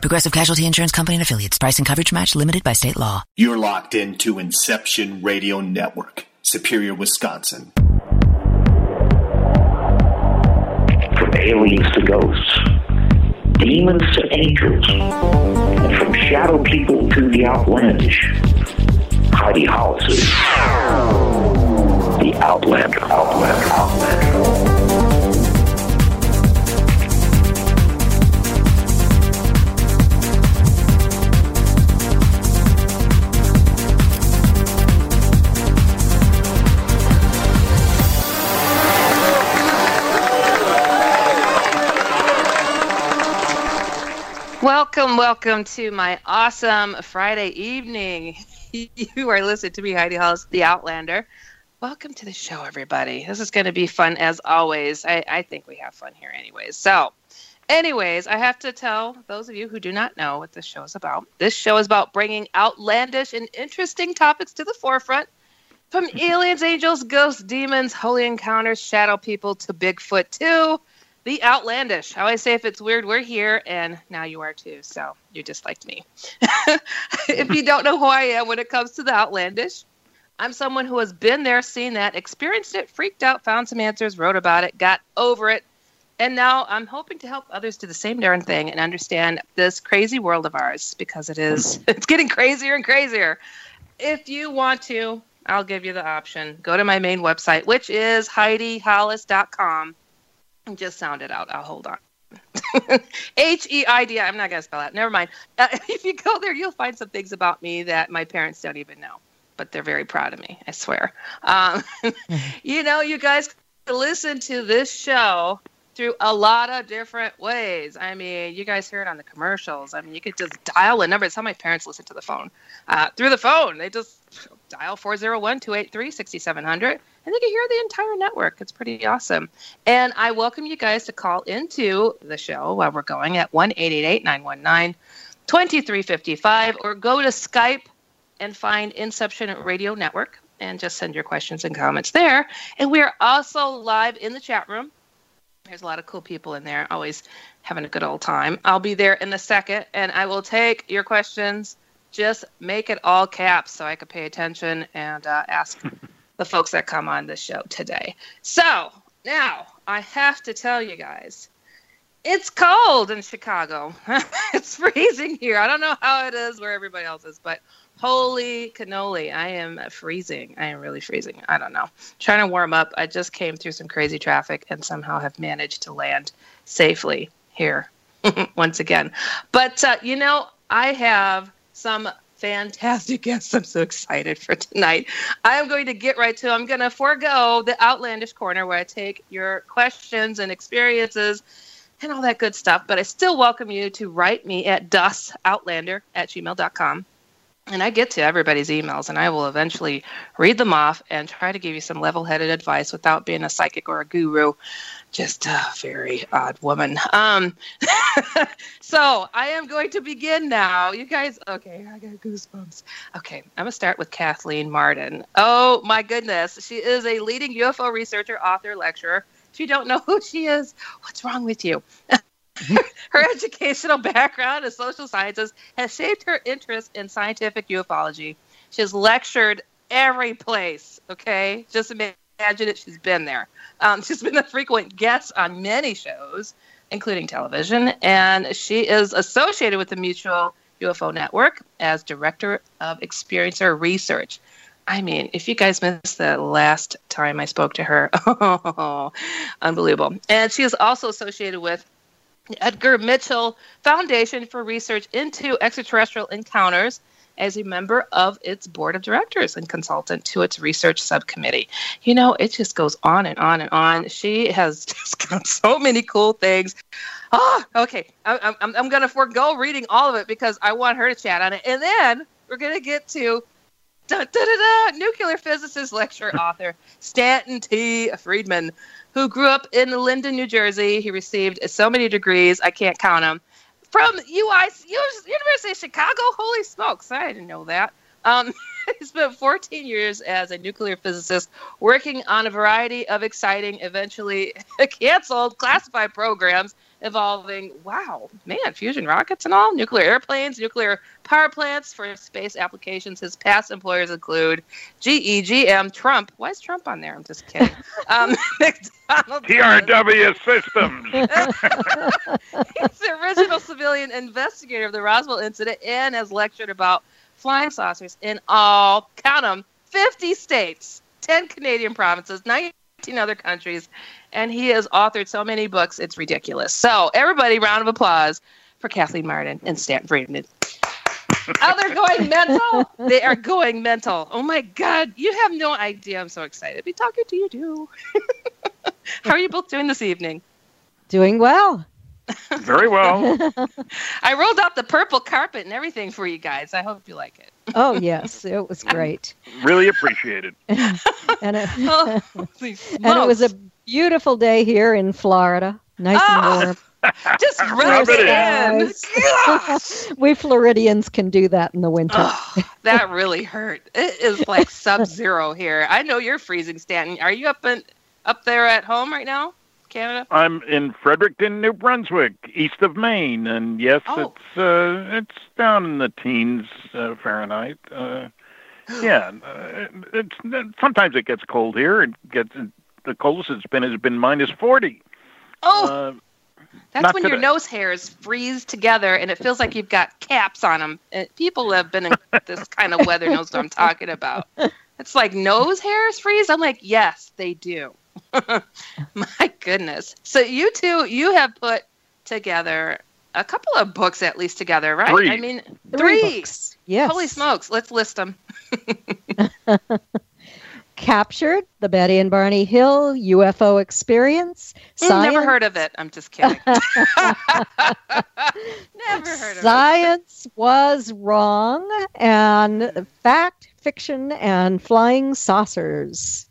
Progressive Casualty Insurance Company and affiliates. Price and coverage match limited by state law. You're locked into Inception Radio Network, Superior, Wisconsin. From aliens to ghosts, demons to angels, and from shadow people to the outlandish. Heidi Hollis is the Outlander, Outlander, Outlander. Welcome, welcome to my awesome Friday evening. you are listening to me, Heidi Hollis, the Outlander. Welcome to the show, everybody. This is going to be fun as always. I, I think we have fun here, anyways. So, anyways, I have to tell those of you who do not know what this show is about. This show is about bringing outlandish and interesting topics to the forefront from aliens, angels, ghosts, demons, holy encounters, shadow people to Bigfoot, too the outlandish. How I say if it's weird, we're here, and now you are too. So you're just like me. if you don't know who I am when it comes to the outlandish, I'm someone who has been there, seen that, experienced it, freaked out, found some answers, wrote about it, got over it, and now I'm hoping to help others do the same darn thing and understand this crazy world of ours because it is it's getting crazier and crazier. If you want to, I'll give you the option. Go to my main website, which is HeidiHollis.com just sound it out. I'll hold on. H E I D. I'm not going to spell that. Never mind. Uh, if you go there, you'll find some things about me that my parents don't even know, but they're very proud of me. I swear. Um, you know, you guys listen to this show through a lot of different ways. I mean, you guys hear it on the commercials. I mean, you could just dial a number. It's how my parents listen to the phone. Uh, through the phone, they just dial 401 283 6700 and they can hear the entire network. It's pretty awesome. And I welcome you guys to call into the show while we're going at 1 919 2355 or go to Skype and find Inception Radio Network and just send your questions and comments there. And we are also live in the chat room there's a lot of cool people in there, always having a good old time. I'll be there in a second and I will take your questions. Just make it all caps so I could pay attention and uh, ask the folks that come on the show today. So now I have to tell you guys it's cold in Chicago. it's freezing here. I don't know how it is where everybody else is, but Holy cannoli. I am freezing. I am really freezing. I don't know. Trying to warm up. I just came through some crazy traffic and somehow have managed to land safely here once again. But, uh, you know, I have some fantastic guests. I'm so excited for tonight. I am going to get right to I'm going to forego the outlandish corner where I take your questions and experiences and all that good stuff. But I still welcome you to write me at dusoutlander at gmail.com and I get to everybody's emails and I will eventually read them off and try to give you some level headed advice without being a psychic or a guru. Just a very odd woman. Um, so I am going to begin now. You guys, okay, I got goosebumps. Okay, I'm to start with Kathleen Marden. Oh my goodness. She is a leading UFO researcher, author, lecturer. If you don't know who she is, what's wrong with you? her educational background as social sciences has shaped her interest in scientific ufology. She has lectured every place, okay? Just imagine it, she's been there. Um, she's been a frequent guest on many shows, including television, and she is associated with the Mutual UFO Network as Director of Experiencer Research. I mean, if you guys missed the last time I spoke to her, oh, unbelievable. And she is also associated with Edgar Mitchell Foundation for Research into Extraterrestrial Encounters as a member of its board of directors and consultant to its research subcommittee. You know, it just goes on and on and on. She has just got so many cool things. Oh, okay. I, I'm, I'm going to forego reading all of it because I want her to chat on it. And then we're going to get to da, da, da, da, nuclear physicist, lecturer, author Stanton T. Friedman, who grew up in Linden, New Jersey. He received so many degrees, I can't count them. From UI, University of Chicago? Holy smokes, I didn't know that. Um, he spent 14 years as a nuclear physicist working on a variety of exciting, eventually canceled classified programs involving, wow, man, fusion rockets and all, nuclear airplanes, nuclear power plants for space applications. His past employers include GE, GM, Trump. Why is Trump on there? I'm just kidding. Um, McDonald's. TRW Systems. He's the original civilian investigator of the Roswell incident and has lectured about flying saucers in all, count them, 50 states, 10 Canadian provinces, 19 other countries, and he has authored so many books, it's ridiculous. So, everybody, round of applause for Kathleen Marden and Stanton Friedman. oh, they're going mental. They are going mental. Oh my God. You have no idea. I'm so excited to be talking to you too. How are you both doing this evening? Doing well. Very well. I rolled out the purple carpet and everything for you guys. I hope you like it. oh yes, it was great. really appreciated. and, it, oh, and it was a beautiful day here in Florida. Nice oh, and ah! warm. Just rub it in. we Floridians can do that in the winter. Oh, that really hurt. It is like sub-zero here. I know you're freezing, Stanton. Are you up in up there at home right now? Canada? I'm in Fredericton, New Brunswick, east of Maine, and yes, oh. it's uh, it's down in the teens uh, Fahrenheit. Uh, yeah, uh, it's sometimes it gets cold here. It gets the coldest it's been has been minus forty. Oh. Uh, that's when today. your nose hairs freeze together and it feels like you've got caps on them. And people have been in this kind of weather knows what I'm talking about. It's like nose hairs freeze. I'm like, yes, they do. My goodness. So you two, you have put together a couple of books at least together, right? Three. I mean, three. three. Books. Yes. Holy smokes. Let's list them. Captured, the Betty and Barney Hill UFO Experience. Mm, Science. Never heard of it. I'm just kidding. Never heard of it. Science it. was wrong, and fact, fiction, and flying saucers.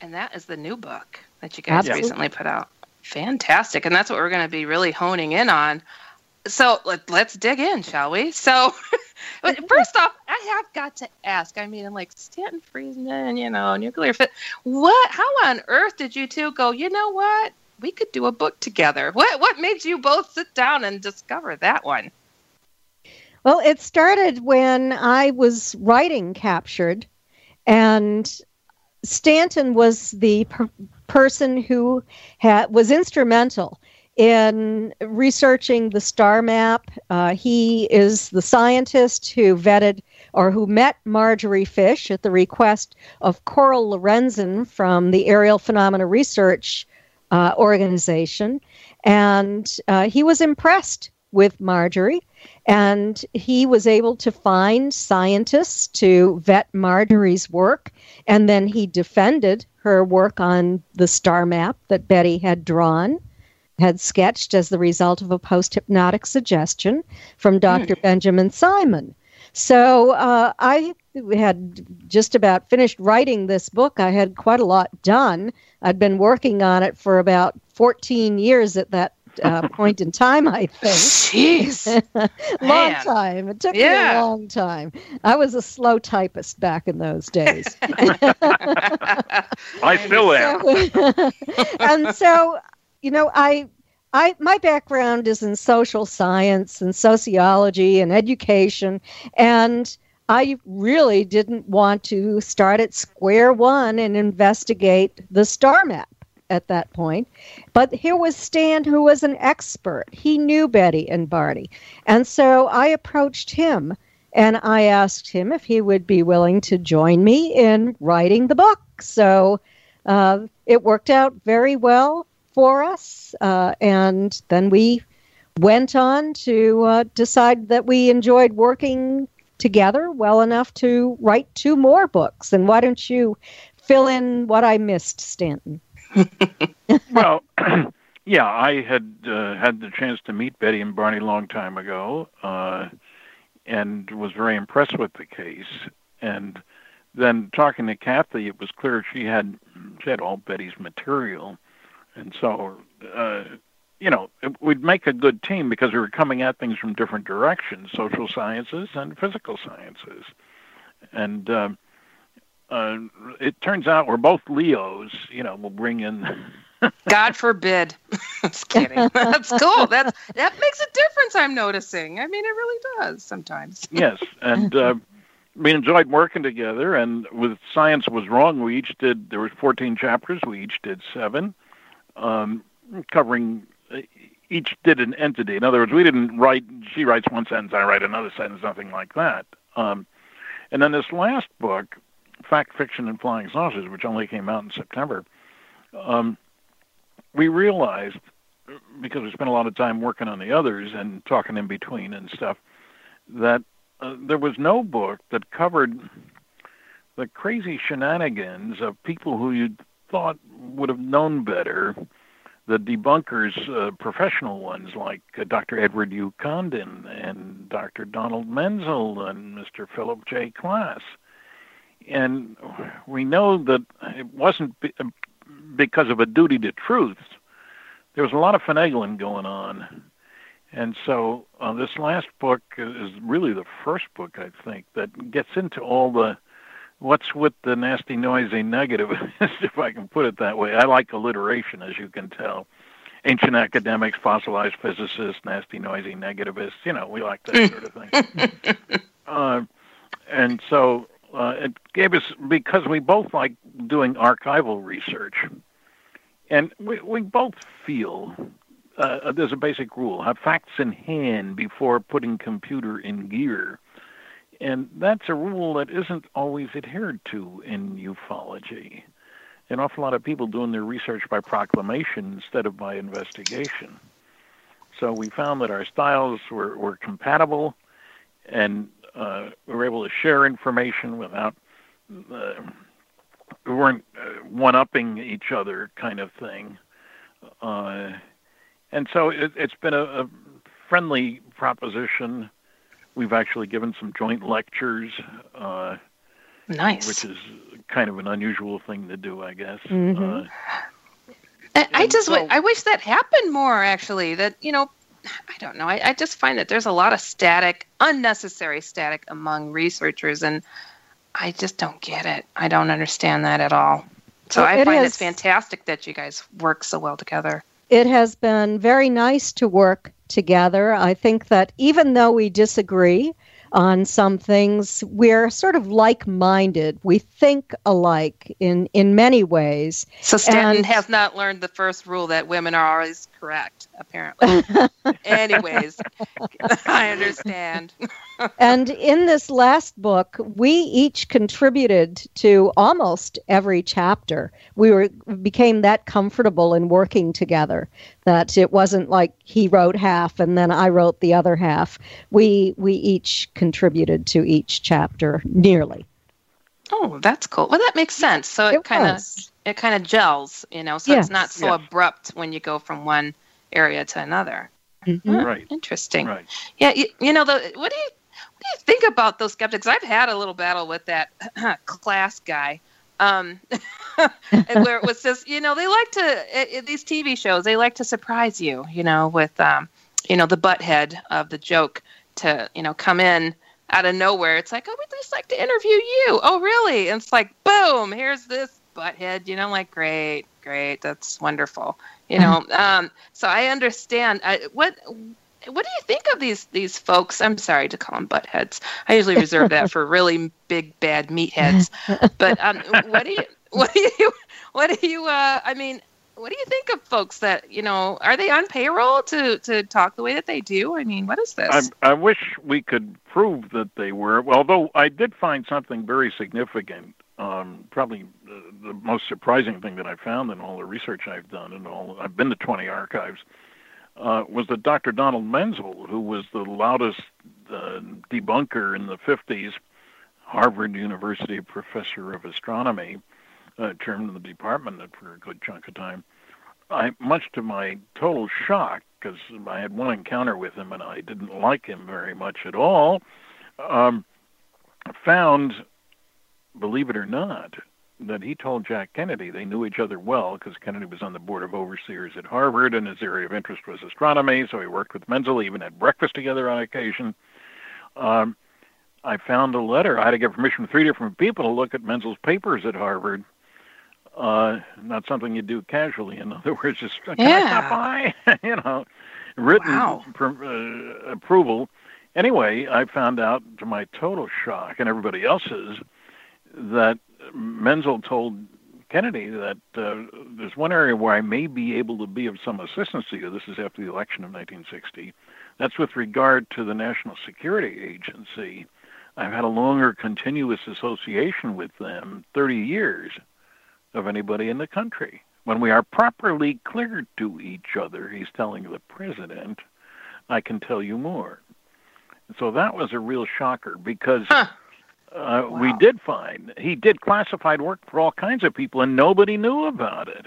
And that is the new book that you guys Absolutely. recently put out. Fantastic. And that's what we're going to be really honing in on. So let, us dig in, shall we? So, first off, I have got to ask. I mean, like Stanton Friedman, you know, nuclear fit. What? How on earth did you two go? You know what? We could do a book together. What? What made you both sit down and discover that one? Well, it started when I was writing Captured, and Stanton was the per- person who was instrumental in researching the star map. Uh, he is the scientist who vetted or who met Marjorie Fish at the request of Coral Lorenzen from the Aerial Phenomena Research uh, Organization. And uh, he was impressed with Marjorie and he was able to find scientists to vet Marjorie's work. And then he defended her work on the star map that Betty had drawn, had sketched as the result of a post hypnotic suggestion from Dr. Mm. Benjamin Simon. So uh, I had just about finished writing this book. I had quite a lot done. I'd been working on it for about 14 years at that uh, point in time, I think. Jeez. long Man. time. It took yeah. me a long time. I was a slow typist back in those days. I still am. and so, you know, I I my background is in social science and sociology and education and I really didn't want to start at square one and investigate the star map at that point. But here was Stan, who was an expert. He knew Betty and Barney. And so I approached him and I asked him if he would be willing to join me in writing the book. So uh, it worked out very well for us. Uh, and then we went on to uh, decide that we enjoyed working together well enough to write two more books. And why don't you fill in what I missed, Stanton? well, yeah, I had uh, had the chance to meet Betty and Barney a long time ago. Uh, and was very impressed with the case. And then talking to Kathy, it was clear she had she had all Betty's material, and so uh, you know we'd make a good team because we were coming at things from different directions: social sciences and physical sciences. And uh, uh, it turns out we're both Leos. You know, we'll bring in. God forbid. Just kidding. That's cool. That's that makes a difference. I'm noticing. I mean, it really does sometimes. yes, and uh, we enjoyed working together. And with Science Was Wrong, we each did. There was 14 chapters. We each did seven, um, covering. Uh, each did an entity. In other words, we didn't write. She writes one sentence. I write another sentence. Nothing like that. Um, and then this last book, Fact, Fiction, and Flying Saucers, which only came out in September, um, we realized, because we spent a lot of time working on the others and talking in between and stuff, that uh, there was no book that covered the crazy shenanigans of people who you thought would have known better the debunkers, uh, professional ones like uh, Dr. Edward U. Condon and Dr. Donald Menzel and Mr. Philip J. Klass. And we know that it wasn't be- uh, because of a duty to truth. There was a lot of finagling going on. And so uh, this last book is really the first book, I think, that gets into all the what's with the nasty, noisy negative, if I can put it that way. I like alliteration, as you can tell. Ancient academics, fossilized physicists, nasty, noisy negativists. You know, we like that sort of thing. uh, and so uh, it gave us because we both like doing archival research, and we we both feel uh, there's a basic rule: have facts in hand before putting computer in gear. And that's a rule that isn't always adhered to in ufology. An awful lot of people doing their research by proclamation instead of by investigation. So we found that our styles were, were compatible and uh, we were able to share information without, uh, we weren't uh, one upping each other kind of thing. Uh, and so it, has been a, a friendly proposition We've actually given some joint lectures. Uh, nice. Which is kind of an unusual thing to do, I guess. Mm-hmm. Uh, I, I just so, I wish that happened more. Actually, that you know, I don't know. I, I just find that there's a lot of static, unnecessary static among researchers, and I just don't get it. I don't understand that at all. So well, I find it's fantastic that you guys work so well together. It has been very nice to work together. I think that even though we disagree on some things, we're sort of like minded. We think alike in, in many ways. So Stanton and, has not learned the first rule that women are always correct, apparently. Anyways, I understand. and in this last book, we each contributed to almost every chapter. We were became that comfortable in working together that it wasn't like he wrote half and then I wrote the other half. We we each contributed to each chapter nearly. Oh, that's cool. Well, that makes sense. So it, it kind of it kind of gels, you know. So yes, it's not so yes. abrupt when you go from one area to another. Mm-hmm. Right. Interesting. Right. Yeah. You, you know, the, what do you what do you think about those skeptics? I've had a little battle with that Klass guy. Um, where it was just, you know, they like to it, these TV shows. They like to surprise you, you know, with um, you know, the butthead of the joke to, you know, come in out of nowhere. It's like, oh, we'd just like to interview you. Oh, really? And it's like, boom, here's this butthead. You know, like, great, great, that's wonderful. You know, um, so I understand. I, what what do you think of these these folks? I'm sorry to call them buttheads. I usually reserve that for really big bad meatheads. But um, what do you what do you what do you uh, I mean what do you think of folks that you know are they on payroll to to talk the way that they do i mean what is this i, I wish we could prove that they were although i did find something very significant um, probably the, the most surprising thing that i found in all the research i've done and all i've been to 20 archives uh, was that dr donald menzel who was the loudest uh, debunker in the 50s harvard university professor of astronomy uh, chairman of the department for a good chunk of time. I, much to my total shock, because I had one encounter with him and I didn't like him very much at all. um, found, believe it or not, that he told Jack Kennedy they knew each other well because Kennedy was on the board of overseers at Harvard and his area of interest was astronomy, so he worked with Menzel, even had breakfast together on occasion. Um, I found a letter. I had to get permission from three different people to look at Menzel's papers at Harvard. Uh, not something you do casually. In other words, just can yeah. I stop by? you know, written Wow. per, uh, approval. Anyway, I found out to my total shock and everybody else's that Menzel told Kennedy that uh, there's one area where I may be able to be of some assistance to you. This is after the election of 1960. That's with regard to the National Security Agency. I've had a longer continuous association with them, 30 years, of anybody in the country. When we are properly cleared to each other, he's telling the president, I can tell you more. So that was a real shocker because Huh. Uh, we did find he did classified work for all kinds of people, and nobody knew about it.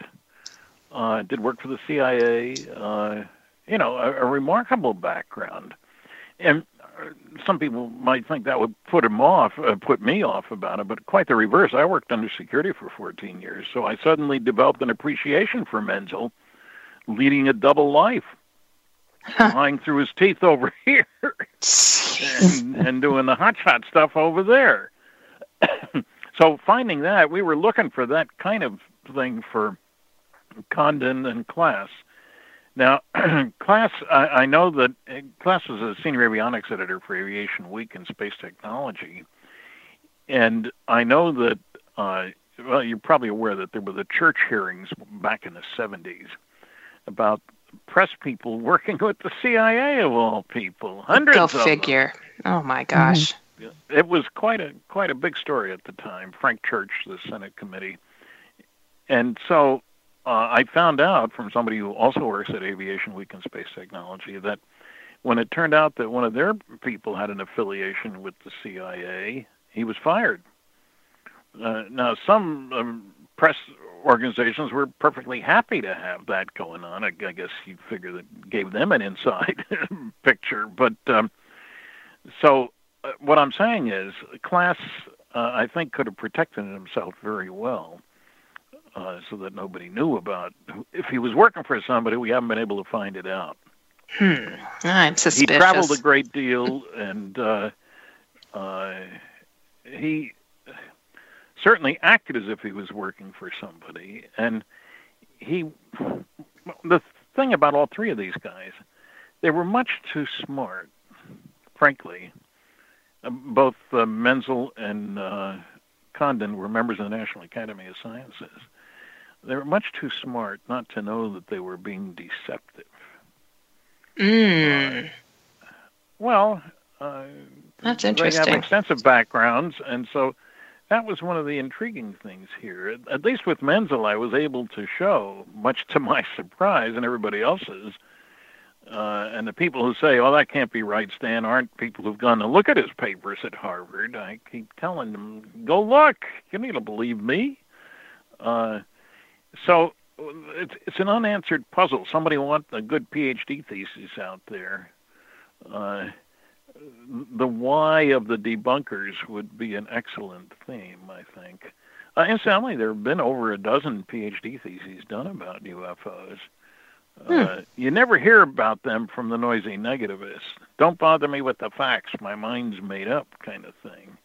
Uh, did work for the CIA. Uh, you know, a, a remarkable background. And uh, some people might think that would put him off, uh, put me off about it, but quite the reverse. I worked under security for 14 years, so I suddenly developed an appreciation for Menzel, leading a double life, lying through his teeth over here and, doing the hotshot stuff over there. so finding that, we were looking for that kind of thing for Condon and Klass. Now, Klass, I, I know that uh, Klass was a senior avionics editor for Aviation Week and Space Technology, and I know that. Uh, well, you're probably aware that there were the church hearings back in the 70s about press people working with the CIA of all people. Hundreds Go of them figure. Oh my gosh. it was quite a quite a big story at the time. Frank Church, the Senate committee, and so uh, I found out from somebody who also works at Aviation Week and Space Technology that when it turned out that one of their people had an affiliation with the CIA, he was fired. Uh, now, some um, press organizations were perfectly happy to have that going on. I, I guess you figure that gave them an inside picture, but um, so uh, what I'm saying is, Klass, uh, I think, could have protected himself very well, uh, so that nobody knew about. If he was working for somebody, we haven't been able to find it out. Hmm. I'm suspicious. He traveled a great deal, and uh, uh, he certainly acted as if he was working for somebody. And he, the thing about all three of these guys, they were much too smart, frankly. Uh, both uh, Menzel and uh, Condon were members of the National Academy of Sciences. They were much too smart not to know that they were being deceptive. Mm. Well, uh, That's They have extensive backgrounds, and so that was one of the intriguing things here. At, at least with Menzel, I was able to show, much to my surprise and everybody else's, uh, and the people who say, "Oh, that can't be right," Stan, aren't people who've gone to look at his papers at Harvard. I keep telling them, "Go look. You need to believe me." Uh, so it's it's an unanswered puzzle. Somebody want a good PhD thesis out there. Uh, the why of the debunkers would be an excellent theme, I think. Uh, incidentally, there have been over a dozen PhD theses done about UFOs. Uh, you never hear about them from the noisy negativists. Don't bother me with the facts. My mind's made up, kind of thing.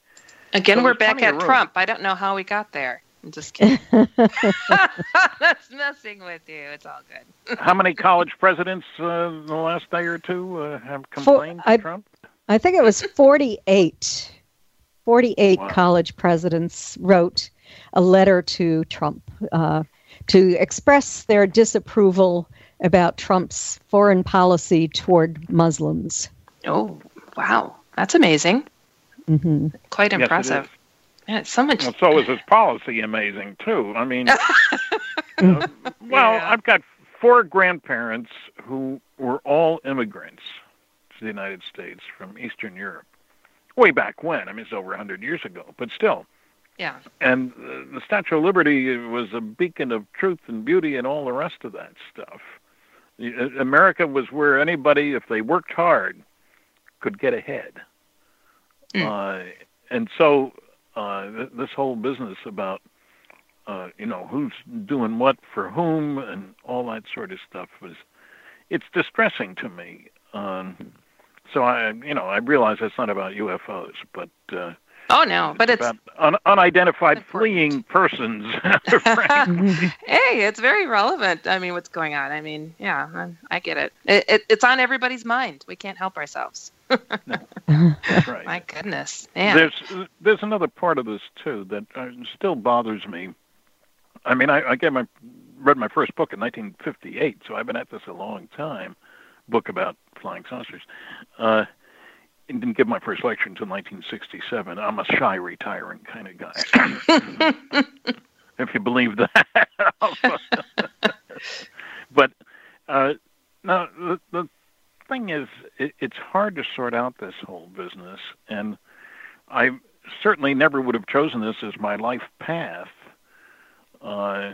Again, So we're back at. Trump. I don't know how we got there. I'm just kidding. That's messing with you. It's all good. How many college presidents uh, in the last day or two uh, have complained I- to Trump? I think it was 48. 48 Wow. college presidents wrote a letter to Trump uh, to express their disapproval about Trump's foreign policy toward Muslims. Oh, wow. That's amazing. hmm Quite impressive. is. Yeah, it's so much. Well, so is his policy amazing too. I mean, uh, well, Yeah. I've got four grandparents who were all immigrants to the United States from Eastern Europe, way back when. I mean, it's over a hundred years ago, but still. Yeah. And uh, the Statue of Liberty was a beacon of truth and beauty and all the rest of that stuff. Uh, America was where anybody, if they worked hard, could get ahead. Mm. Uh, and so uh, th- this whole business about uh, you know who's doing what for whom and all that sort of stuff was it's distressing to me. Um, so I you know I realize it's not about UFOs, but uh, Oh no, but it's, it's un- unidentified fleeing persons. hey, it's very relevant. I mean, what's going on? I mean, yeah, I get it. It, it. It's on everybody's mind. We can't help ourselves. That's right. My goodness. Yeah. There's there's another part of this too that uh, still bothers me. I mean, I, I get my read my first book in 1958, so I've been at this a long time. Book about flying saucers. Uh, didn't give my first lecture until 1967. I'm a shy, retiring kind of guy. if you believe that. but uh, no, the, the thing is, it, it's hard to sort out this whole business, and I certainly never would have chosen this as my life path. Uh,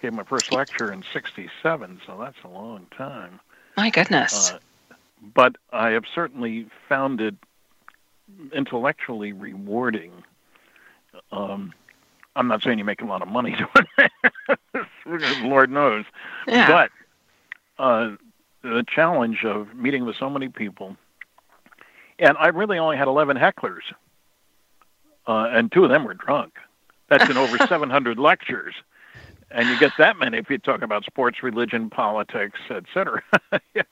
gave my first lecture in '67, so that's a long time. My goodness. Uh, but I have certainly found it intellectually rewarding. Um, I'm not saying you make a lot of money doing it, Lord knows, yeah. but uh, the challenge of meeting with so many people, and I really only had 11 hecklers, uh, and two of them were drunk. That's in over 700 lectures and you get that many if you talk about sports, religion, politics, etc. yeah,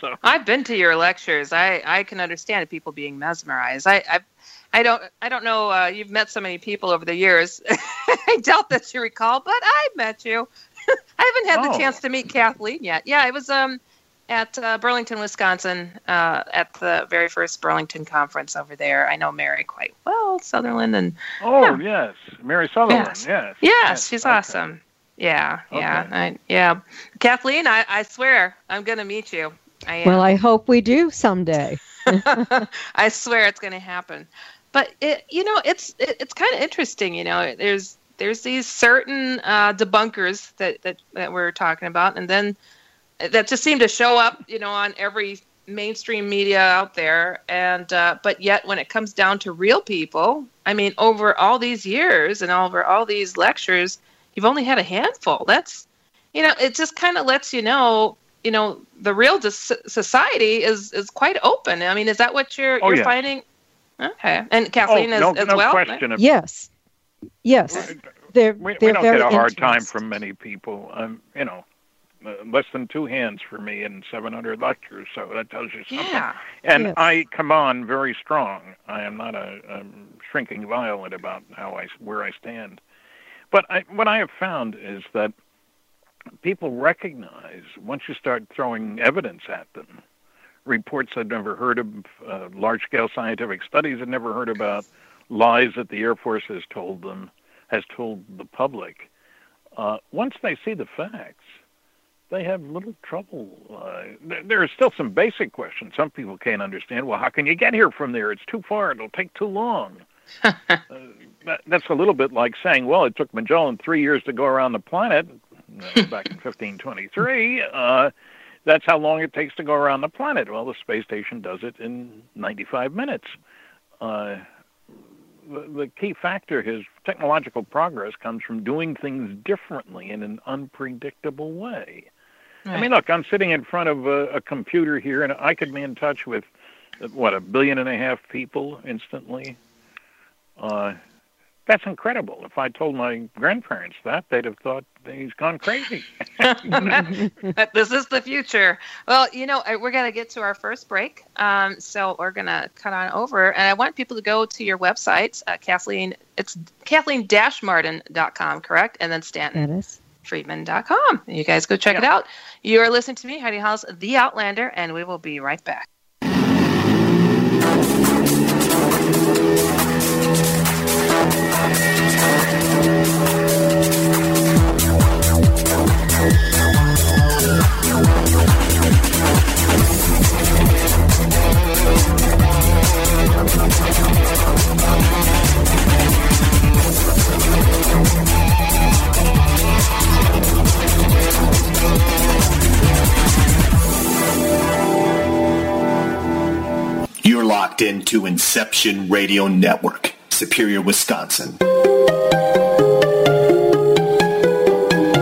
so I've been to your lectures. I I can understand people being mesmerized. I I, I don't I don't know. Uh, you've met so many people over the years. I doubt that you recall, but I met you. I haven't had oh. the chance to meet Kathleen yet. Yeah, it was um at uh, Burlington, Wisconsin, uh, at the very first Burlington conference over there. I know Mary quite well, Sutherland, and oh yeah. yes, Mary Sutherland, yes, yes, yes, yes she's okay. awesome. Yeah, yeah, okay. I, yeah. Kathleen, I, I swear I'm going to meet you. I well, I hope we do someday. I swear it's going to happen. But it, you know, it's it, it's kind of interesting. You know, there's there's these certain uh, debunkers that, that that we're talking about, and then that just seem to show up, you know, on every mainstream media out there. And uh, but yet, when it comes down to real people, I mean, over all these years and over all these lectures, you've only had a handful. That's, you know, it just kind of lets you know, you know, the real dis- society is is quite open. I mean, is that what you're oh, you're yes. finding? Okay, and Kathleen oh, no, as, as no well. question. Of, yes, yes. They're, we, they're we don't get a hard time from many people. Um, you know, uh, less than two hands for me in 700 lectures, so that tells you something. Yeah. And Yes. I come on very strong. I am not a, a shrinking violet about how I where I stand. But I, what I have found is that people recognize once you start throwing evidence at them, reports I'd never heard of, uh, large-scale scientific studies I'd never heard about, lies that the Air Force has told them, has told the public. Uh, once they see the facts, they have little trouble. Uh, there, are still some basic questions some people can't understand. Well, how can you get here from there? It's too far. It'll take too long. uh, that's a little bit like saying, well, it took Magellan three years to go around the planet back in 1523. Uh, that's how long it takes to go around the planet. Well, the space station does it in 95 minutes. Uh, the, the key factor is technological progress comes from doing things differently in an unpredictable way. I mean, look, I'm sitting in front of a, a computer here, and I could be in touch with what a billion and a half people instantly. Uh, that's incredible. If I told my grandparents that, they'd have thought he's gone crazy. This is the future. Well, you know, uh, we're going to get to our first break. Um, so we're going to cut on over. And I want people to go to your website, uh, Kathleen. It's kathleen-marden.com, correct? And then Stanton. That is. Friedman.com. You guys go check it out. You are listening to me, Heidi Hollis, The Outlander, and we will be right back. Locked into Inception Radio Network, Superior, Wisconsin.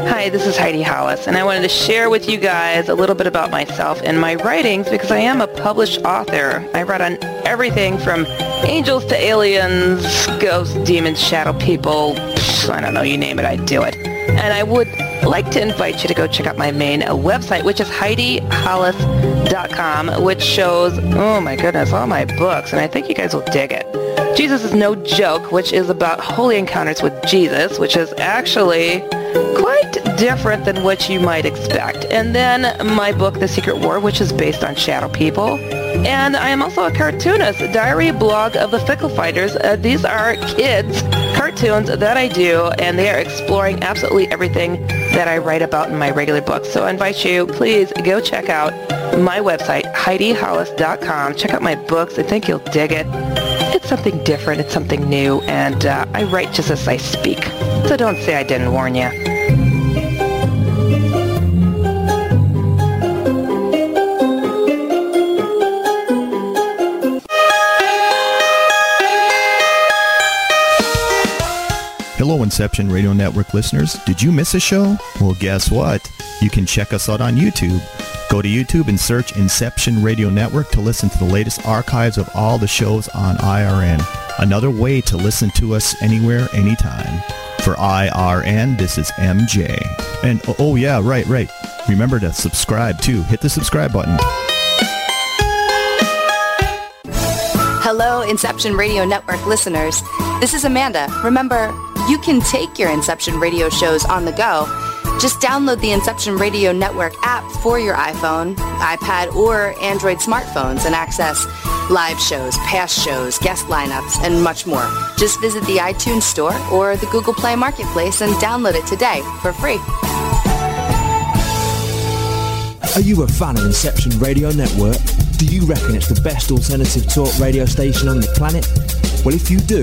Hi, this is Heidi Hollis, and I wanted to share with you guys a little bit about myself and my writings because I am a published author. I write on everything from angels to aliens, ghosts, demons, shadow people. I don't know, you name it, I do it. And I would like to invite you to go check out my main website, which is HeidiHollis.com, which shows, oh my goodness, all my books, and I think you guys will dig it. Jesus is No Joke, which is about holy encounters with Jesus, which is actually different than what you might expect. And then my book, The Secret War, which is based on shadow people. And I am also a cartoonist, diary blog of the Fickle Fighters. Uh, these are kids' cartoons that I do, and they are exploring absolutely everything that I write about in my regular books. So I invite you, please go check out my website, HeidiHollis.com. Check out my books. I think you'll dig it. It's something different. It's something new. And uh, I write just as I speak. So don't say I didn't warn you. Hello, Inception Radio Network listeners. Did you miss a show? Well, guess what? You can check us out on YouTube. Go to YouTube and search Inception Radio Network to listen to the latest archives of all the shows on IRN. Another way to listen to us anywhere, anytime. For IRN, this is MJ. And oh, oh yeah, right, right. Remember to subscribe too. Hit the subscribe button. Hello, Inception Radio Network listeners. This is Amanda. Remember, you can take your Inception radio shows on the go. Just download the Inception Radio Network app for your iPhone, iPad, or Android smartphones and access live shows, past shows, guest lineups, and much more. Just visit the iTunes Store or the Google Play Marketplace and download it today for free. Are you a fan of Inception Radio Network? Do you reckon it's the best alternative talk radio station on the planet? Well, if you do,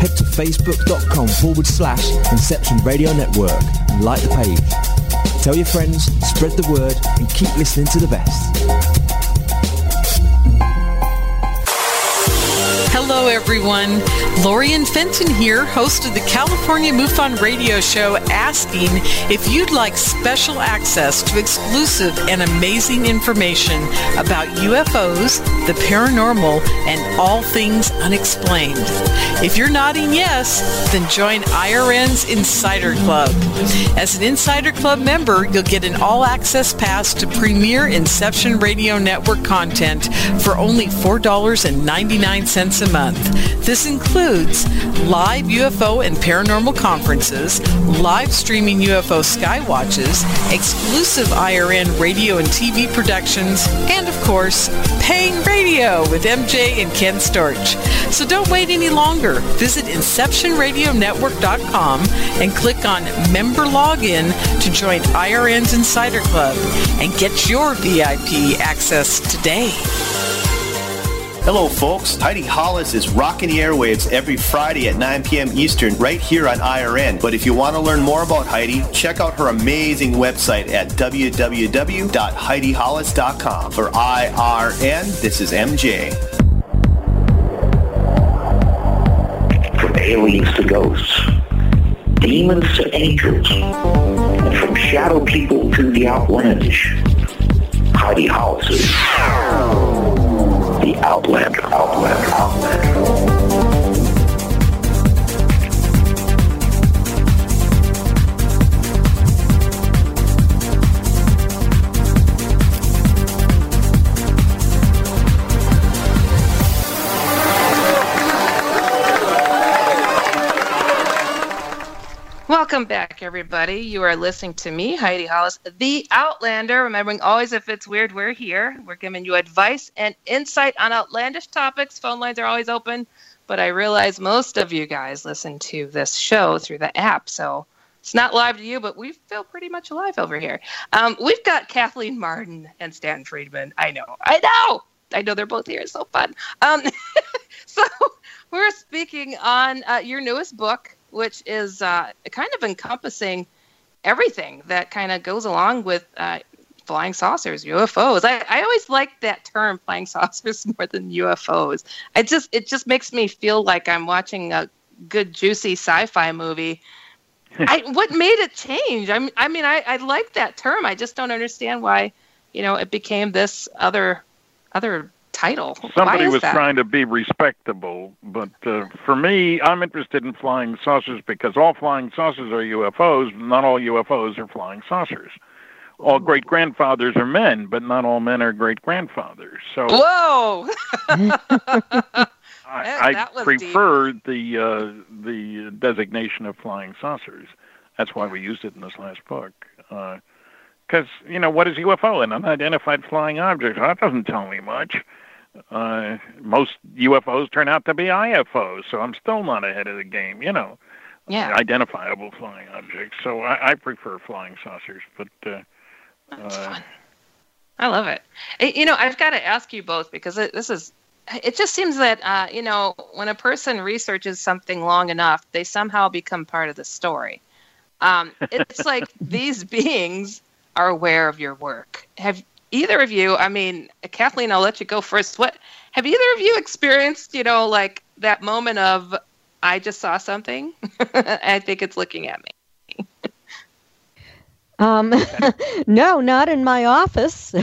head to facebook.com forward slash Inception Radio Network and like the page. Tell your friends, spread the word, and keep listening to the best. Hello, everyone. Lorien Fenton here, host of the California MUFON radio show, asking if you'd like special access to exclusive and amazing information about UFOs, the paranormal, and all things unexplained. If you're nodding yes, then join IRN's Insider Club. As an Insider Club member, you'll get an all-access pass to premier Inception Radio Network content for only $4.99 a month. This includes live UFO and paranormal conferences, live streaming UFO skywatches, exclusive IRN radio and TV productions, and of course, paying radio with MJ and Ken Storch. So don't wait any longer. Visit InceptionRadioNetwork.com and click on Member Login to join IRN's Insider Club and get your VIP access today. Hello, folks. Heidi Hollis is rocking the airwaves every Friday at 9 p.m. Eastern right here on IRN. But if you want to learn more about Heidi, check out her amazing website at www.heidihollis.com. For IRN, this is MJ. From aliens to ghosts, demons to angels, and from shadow people to the outlandish, Heidi Hollis is the Outlander. Welcome back, everybody. You are listening to me, Heidi Hollis, the Outlander. Remembering always, if it's weird, we're here. We're giving you advice and insight on outlandish topics. Phone lines are always open, but I realize most of you guys listen to this show through the app, so it's not live to you, but we feel pretty much alive over here. Um, we've got Kathleen Marden and Stan Friedman. I know, I know, I know they're both here. It's so fun. Um, so we're speaking on uh, your newest book which is uh, kind of encompassing everything that kind of goes along with uh, flying saucers, UFOs. I, I always like that term, flying saucers, more than UFOs. I just it just makes me feel like I'm watching a good juicy sci-fi movie. I what made it change? I mean, I mean, I, I like that term. I just don't understand why, you know, it became this other other title. Somebody was that? trying to be respectable, but uh, for me, I'm interested in flying saucers because all flying saucers are UFOs. Not all UFOs are flying saucers. All great grandfathers are men, but not all men are great grandfathers. So whoa. I, I prefer deep. the uh, the designation of flying saucers. That's why we used it in this last book. Because you know what is UFO? An unidentified flying object. That doesn't tell me much. Uh, most UFOs turn out to be IFOs, so I'm still not ahead of the game. You know, yeah. identifiable flying objects. So I, I prefer flying saucers, but. Uh, That's uh, fun. I love it. You know, I've got to ask you both because this is it just seems that uh, you know when a person researches something long enough, they somehow become part of the story. Um, it's like these beings are aware of your work. Have either of you? I mean, Kathleen, I'll let you go first. What have either of you experienced? You know, like that moment of I just saw something. I think it's looking at me. um, no, not in my office.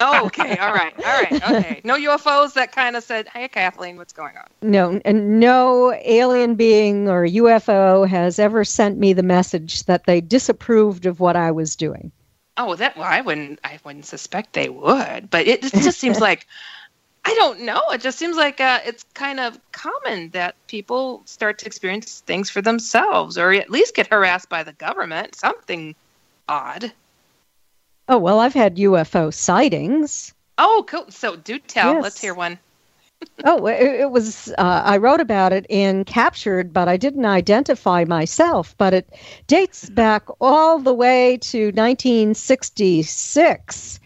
oh, okay. All right. All right. Okay. No UFOs that kind of said, "Hey, Kathleen, what's going on?" No, and no alien being or UFO has ever sent me the message that they disapproved of what I was doing. Oh, that well, I wouldn't. I wouldn't suspect they would, but it, it just seems like. I don't know. It just seems like uh, it's kind of common that people start to experience things for themselves, or at least get harassed by the government. Something odd. Oh, well, I've had UFO sightings. Oh, cool. So do tell. Yes. Let's hear one. Oh, it, it was, uh, I wrote about it in Captured, but I didn't identify myself. But it dates back all the way to 1966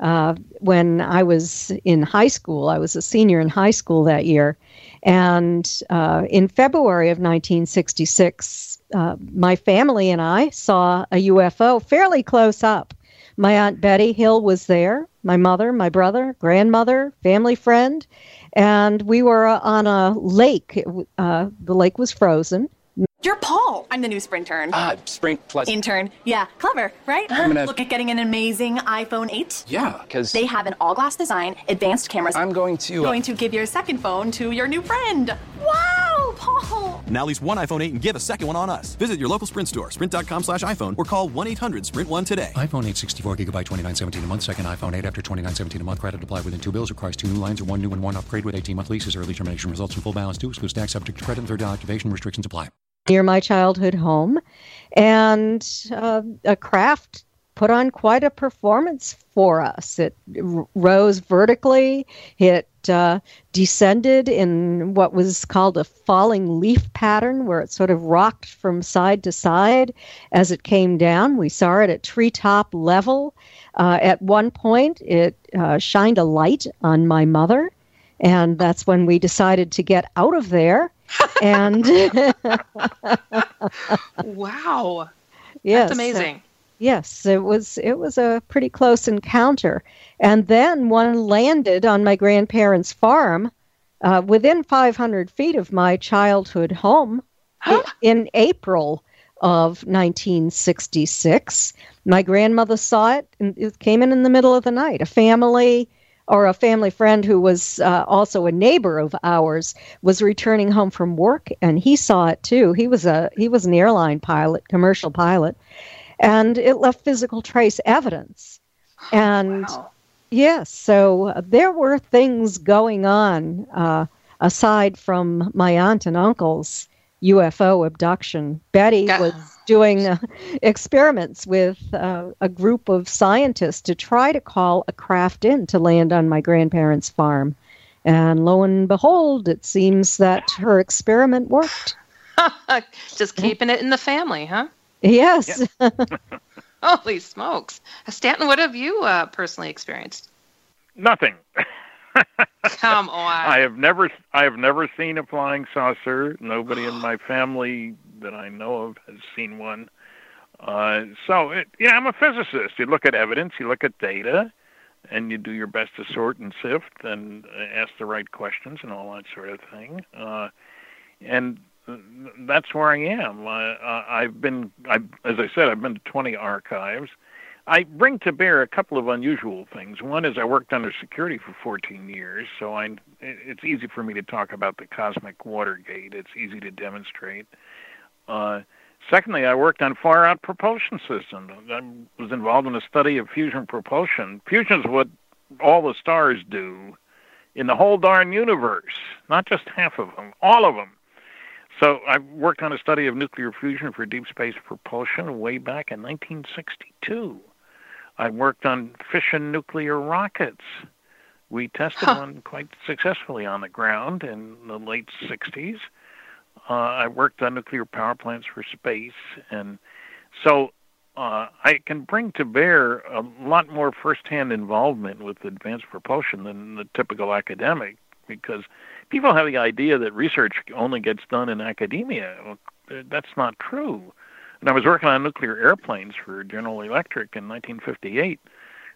uh, when I was in high school. I was a senior in high school that year. And uh, in February of 1966, uh, my family and I saw a UFO fairly close up. My Aunt Betty Hill was there, my mother, my brother, grandmother, family friend, and we were on a lake. Uh, the lake was frozen. You're Paul. I'm the new Sprintern. Ah, uh, Sprint plus intern. Yeah, clever, right? I'm gonna look at getting an amazing iPhone 8. Yeah, because they have an all-glass design, advanced cameras. I'm going to uh... going to give your second phone to your new friend. Wow, Paul! Now lease one iPhone 8 and give a second one on us. Visit your local Sprint store, sprint.com/iphone, or call 1-800-SPRINT1 today. iPhone 8, 64 gigabyte, 2917 a month. Second iPhone 8 after 2917 a month. Credit applied within two bills. Requires two new lines or one new and one upgrade with 18 month leases. Early termination results in full balance due. Excludes tax subject to credit and third activation restrictions apply near my childhood home, and uh, a craft put on quite a performance for us. It rose vertically, it uh, descended in what was called a falling leaf pattern, where it sort of rocked from side to side as it came down. We saw it at treetop level. Uh, at one point, it uh, shined a light on my mother, and that's when we decided to get out of there and wow, yes, that's amazing. yes, it was it was a pretty close encounter, and then one landed on my grandparents' farm, uh, within 500 feet of my childhood home, huh? in April of 1966. My grandmother saw it, and it came in in the middle of the night. A family or a family friend who was uh, also a neighbor of ours was returning home from work and he saw it too. He was a he was an airline pilot commercial pilot and it left physical trace evidence. And wow. yes so uh, there were things going on uh, aside from my aunt and uncle's ufo abduction. Betty was doing uh, experiments with uh, a group of scientists to try to call a craft in to land on my grandparents' farm. And lo and behold, it seems that her experiment worked. Just keeping it in the family, huh? Yes. Holy smokes. Stanton, what have you uh, personally experienced? Nothing. Come on. I have never I have never seen a flying saucer. Nobody in my family that I know of has seen one. Uh, so, it, you know, I'm a physicist. You look at evidence, you look at data, and you do your best to sort and sift and ask the right questions and all that sort of thing. Uh, and that's where I am. Uh, I've been, I, as I said, I've been to 20 archives. I bring to bear a couple of unusual things. One is I worked under security for 14 years, so I, it's easy for me to talk about the cosmic Watergate. It's easy to demonstrate. Uh, secondly, I worked on far out propulsion systems. I was involved in a study of fusion propulsion. Fusion is what all the stars do in the whole darn universe, not just half of them, all of them. So I worked on a study of nuclear fusion for deep space propulsion way back in 1962. I worked on fission nuclear rockets. We tested huh. one quite successfully on the ground in the late 60s. Uh, I worked on nuclear power plants for space, and so uh, I can bring to bear a lot more firsthand involvement with advanced propulsion than the typical academic, because people have the idea that research only gets done in academia. Well, that's not true. And I was working on nuclear airplanes for General Electric in 1958.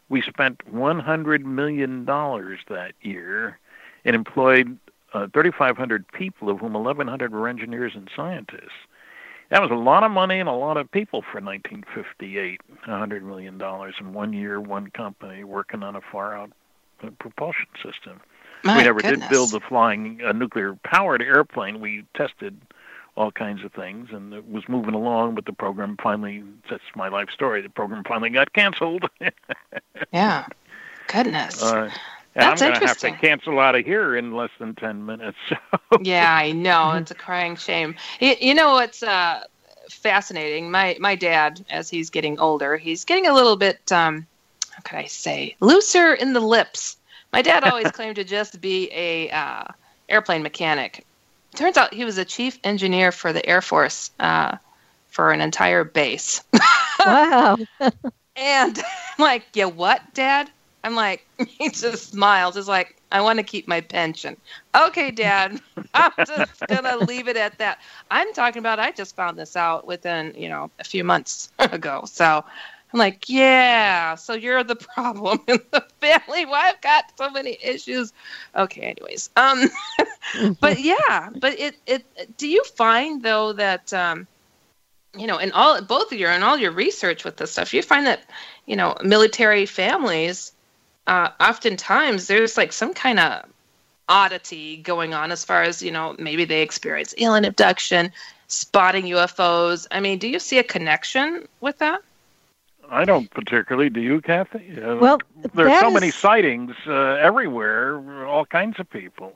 We spent $100 million that year and employed uh, 3,500 people, of whom 1,100 were engineers and scientists. That was a lot of money and a lot of people for 1958. $100 million in one year, one company working on a far out uh, propulsion system. My we never goodness. did build a flying uh, nuclear powered airplane. We tested all kinds of things, and it was moving along. But the program finally, that's my life story. The program finally got canceled. yeah, goodness. Uh, That's I'm going to have interesting. to cancel out of here in less than ten minutes. So. yeah, I know. It's a crying shame. You, you know what's uh, fascinating? My my dad, as he's getting older, he's getting a little bit um, how could I say looser in the lips. My dad always claimed to just be a uh, airplane mechanic. Turns out he was a chief engineer for the Air Force uh, for an entire base. wow. and I'm like, yeah, what, Dad? I'm like, he just smiles. He's like, I want to keep my pension. Okay, Dad, I'm just gonna leave it at that. I'm talking about. I just found this out within, you know, a few months ago. So I'm like, yeah. So you're the problem in the family. Well, I've got so many issues. Okay, anyways. Um, but yeah, but it it. Do you find though that um, you know, in all both of your and all your research with this stuff, you find that you know military families uh, oftentimes there's like some kind of oddity going on as far as you know maybe they experience alien abduction spotting ufos i mean do you see a connection with that I don't particularly. Do you, Kathy? Uh, Well, there's so many sightings uh, everywhere. All kinds of people.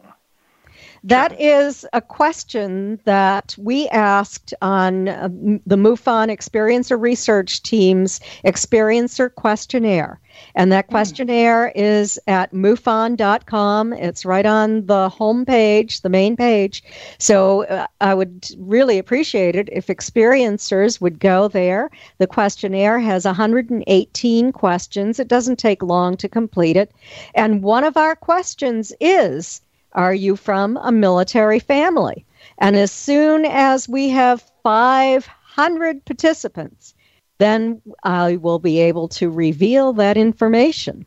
That is a question that we asked on uh, the MUFON Experiencer Research Team's Experiencer Questionnaire. And that questionnaire is at MUFON.com. It's right on the home page, the main page. So uh, I would really appreciate it if experiencers would go there. The questionnaire has 118 questions. It doesn't take long to complete it. And one of our questions is Are you from a military family? And as soon as we have 500 participants, then I will be able to reveal that information.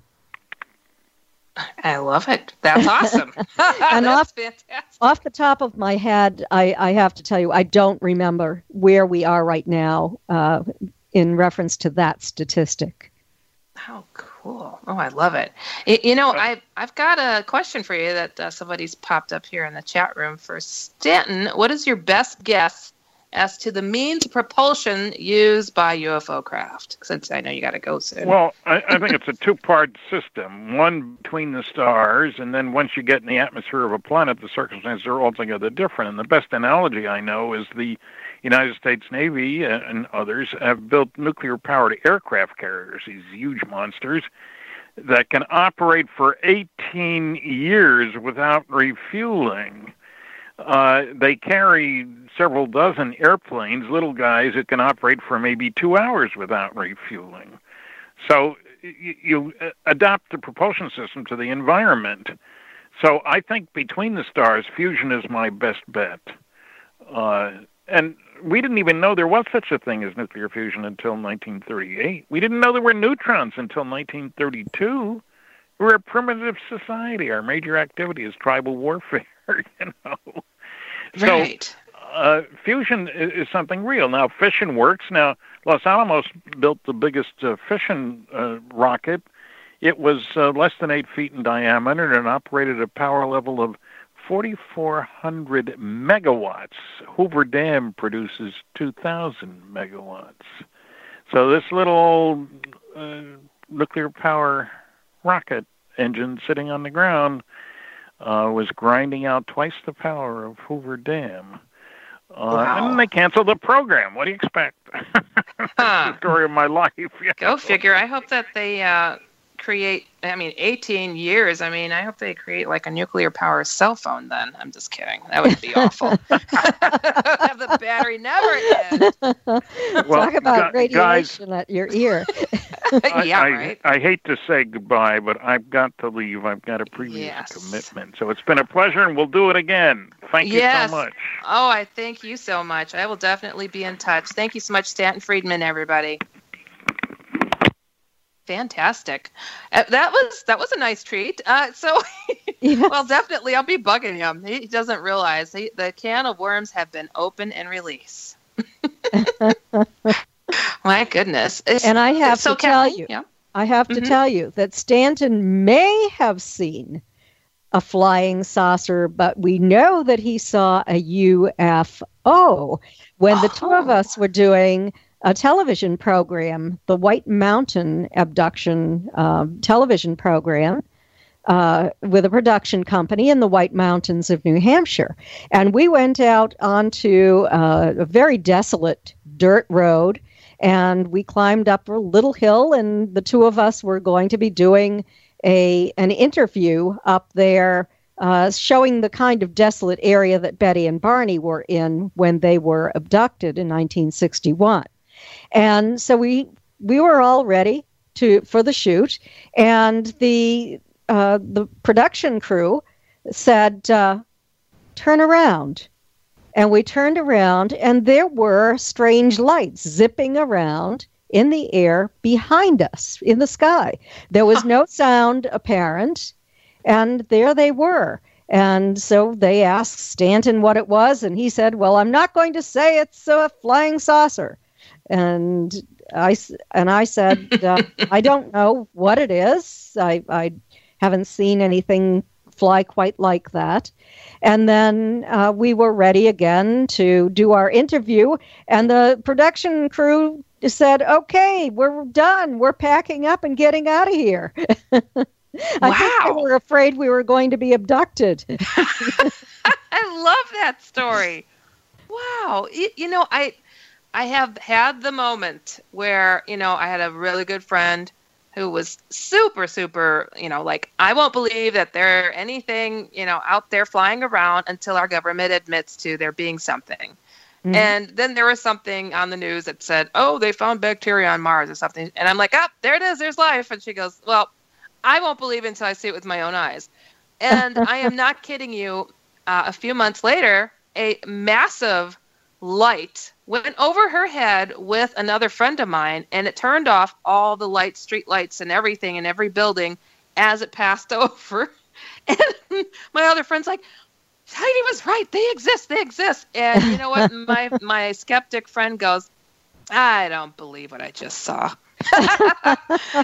i love it that's awesome And that's off- fantastic Off the top of my head, I, I have to tell you, I don't remember where we are right now uh, in reference to that statistic. How cool! Oh, I love it. You know, I've I've got a question for you that uh, somebody's popped up here in the chat room for Stanton. What is your best guess as to the means of propulsion used by UFO craft? Since I know you got to go soon. Well, I, I think it's a two-part system. One between the stars, and then once you get in the atmosphere of a planet, the circumstances are altogether different. And the best analogy I know is the United States Navy and others have built nuclear-powered aircraft carriers, these huge monsters that can operate for 18 years without refueling. Uh, they carry several dozen airplanes, little guys that can operate for maybe two hours without refueling. So you, you uh, adapt the propulsion system to the environment. So I think between the stars, fusion is my best bet. Uh, and we didn't even know there was such a thing as nuclear fusion until 1938. We didn't know there were neutrons until 1932. We're a primitive society. Our major activity is tribal warfare. You know. Right. So, uh, fusion is, is, something real. Now, fission works. Now, Los Alamos built the biggest uh, fission uh, rocket. It was uh, less than eight feet in diameter and operated at a power level of 4,400 megawatts. Hoover Dam produces 2,000 megawatts. So this little uh, nuclear power rocket engine sitting on the ground uh, was grinding out twice the power of Hoover Dam. Uh, wow. And they canceled the program. What do you expect? That's the story of my life. Go figure. I hope that they uh, create i mean 18 years. I mean i hope they create like a nuclear power cell phone then. I'm just kidding. That would be awful. Have the battery never end well, talk about gu- radiation guys, at your ear. Yeah I, right. I, I, hate to say goodbye but i've got to leave. I've got a previous yes. commitment. So it's been a pleasure and we'll do it again. Thank you yes. so much. Oh i thank you so much. I will definitely be in touch. Thank you so much stanton friedman everybody fantastic. Uh, that was that was a nice treat. Uh, so, yes. well, definitely, I'll be bugging him. He doesn't realize he, the can of worms have been open and release. My goodness! It's, and I have so to tell you, yeah. I have to mm-hmm. tell you that Stanton may have seen a flying saucer, but we know that he saw a UFO when oh. the two of us were doing a television program, the White Mountain Abduction uh, television program, uh, with a production company in the White Mountains of New Hampshire. And we went out onto uh, a very desolate dirt road and we climbed up a little hill, and the two of us were going to be doing a an interview up there. Uh, showing the kind of desolate area that Betty and Barney were in when they were abducted in 1961. And so we we were all ready to for the shoot, and the uh, the production crew said, uh, "Turn around." And we turned around, and there were strange lights zipping around in the air behind us in the sky. There was no sound apparent, and there they were. And so they asked Stanton what it was, and he said, Well, I'm not going to say it's a flying saucer and I and I said, uh, I don't know what it is. I I haven't seen anything fly quite like that. And then uh, we were ready again to do our interview, and the production crew said, "Okay, we're done. We're packing up and getting out of here." I wow. think they were afraid we were going to be abducted. I love that story. Wow. You, you know, I I have had the moment where, you know, I had a really good friend who was super, super, you know, like, I won't believe that there are anything, you know, out there flying around until our government admits to there being something. Mm-hmm. And then there was something on the news that said, oh, they found bacteria on Mars or something. And I'm like, ah, there it is, there's life. And she goes, well, I won't believe until I see it with my own eyes. And I am not kidding you. Uh, a few months later, a massive light went over her head with another friend of mine and it turned off all the lights street lights and everything in every building as it passed over. And my other friend's like heidi was right. They exist. They exist. And you know what? My my skeptic friend goes i don't believe what i just saw.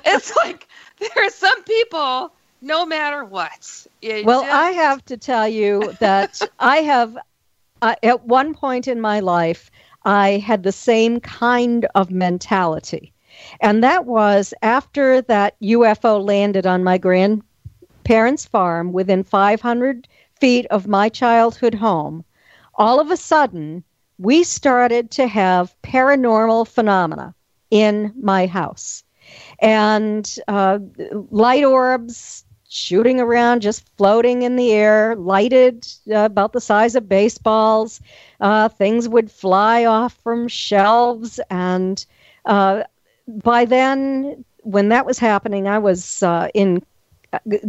It's like there are some people no matter what well just... i have to tell you that i have uh, at one point in my life, I had the same kind of mentality. And that was after that UFO landed on my grandparents' farm within 500 feet of my childhood home, all of a sudden, we started to have paranormal phenomena in my house. And uh, light orbs, shooting around, just floating in the air, lighted uh, about the size of baseballs. Uh, things would fly off from shelves. And uh, by then, when that was happening, I was uh, in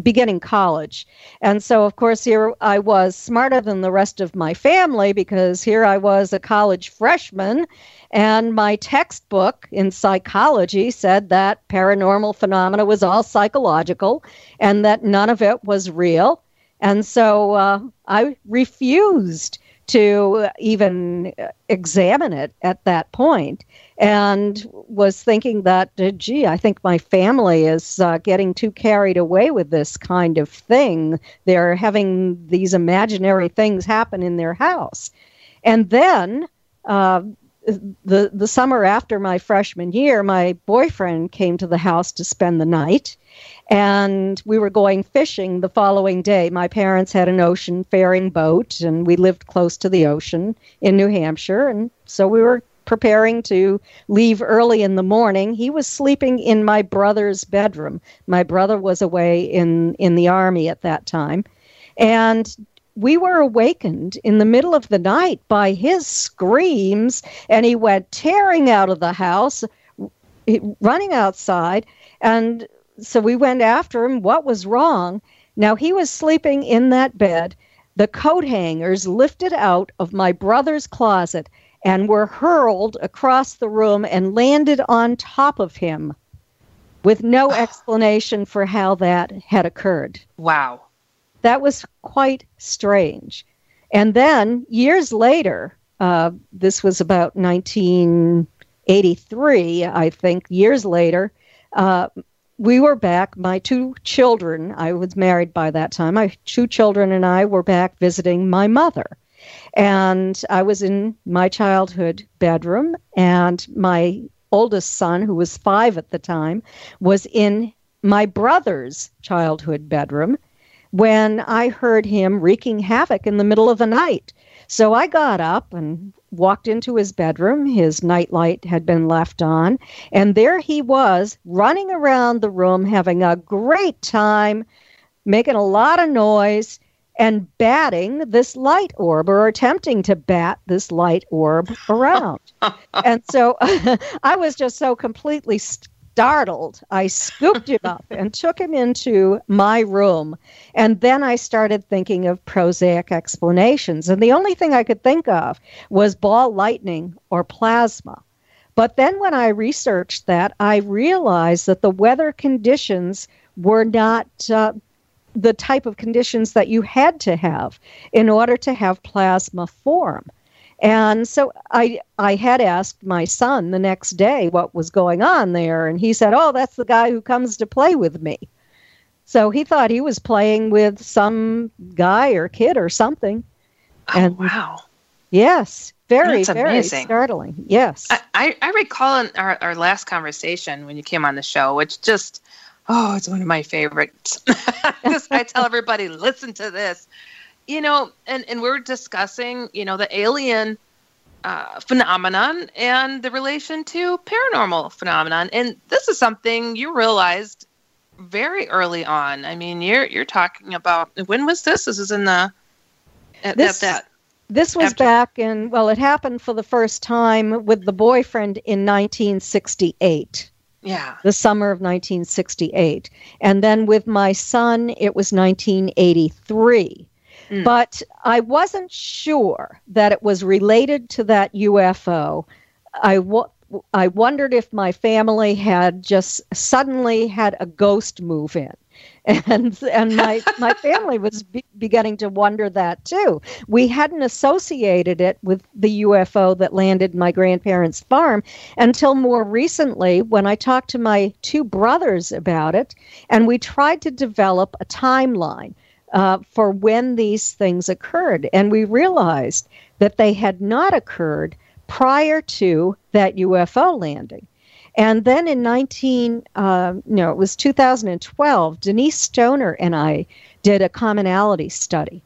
beginning college. And so, of course, here I was smarter than the rest of my family because here I was a college freshman, and my textbook in psychology said that paranormal phenomena was all psychological and that none of it was real. And so uh, I refused to even examine it at that point and was thinking that, uh, gee, I think my family is uh, getting too carried away with this kind of thing. They're having these imaginary things happen in their house. And then uh, the, the summer after my freshman year, my boyfriend came to the house to spend the night. And we were going fishing the following day. My parents had an ocean faring boat, and we lived close to the ocean in New Hampshire. And so we were preparing to leave early in the morning. He was sleeping in my brother's bedroom. My brother was away in, in the army at that time. And we were awakened in the middle of the night by his screams, and he went tearing out of the house, running outside. And so we went after him. What was wrong? Now he was sleeping in that bed. The coat hangers lifted out of my brother's closet and were hurled across the room and landed on top of him with no explanation for how that had occurred. Wow. That was quite strange. And then years later, uh, this was about 1983, I think, years later, uh, we were back. My two children, I was married by that time, my two children and I were back visiting my mother. And I was in my childhood bedroom, and my oldest son, who was five at the time, was in my brother's childhood bedroom when I heard him wreaking havoc in the middle of the night. So I got up and walked into his bedroom. His nightlight had been left on, and there he was running around the room having a great time, making a lot of noise and batting this light orb or attempting to bat this light orb around. and so I was just so completely startled. I scooped him up and took him into my room. And then I started thinking of prosaic explanations. And the only thing I could think of was ball lightning or plasma. But then when I researched that, I realized that the weather conditions were not uh, the type of conditions that you had to have in order to have plasma form. And so I I had asked my son the next day what was going on there and he said, "Oh, that's the guy who comes to play with me." So he thought he was playing with some guy or kid or something. Oh, and wow. Yes, very That's very amazing. startling. Yes. I, I, I recall in our, our last conversation when you came on the show, which just Oh, it's one of my favorites. I tell everybody, listen to this. You know, and, and we're discussing, you know, the alien uh, phenomenon and the relation to paranormal phenomenon. And this is something you realized very early on. I mean, you're you're talking about when was this? This is in the at, this, at that. This was after- back in well, it happened for the first time with the boyfriend in 1968. Yeah. the summer of 1968. And then with my son, it was 1983. Mm. But I wasn't sure that it was related to that UFO. I, I wondered if my family had just suddenly had a ghost move in. And and my my family was be- beginning to wonder that too. We hadn't associated it with the UFO that landed my grandparents' farm until more recently when I talked to my two brothers about it, and we tried to develop a timeline uh, for when these things occurred, and we realized that they had not occurred prior to that UFO landing. And then in 19, uh, no, it was 2012, Denise Stoner and I did a commonality study.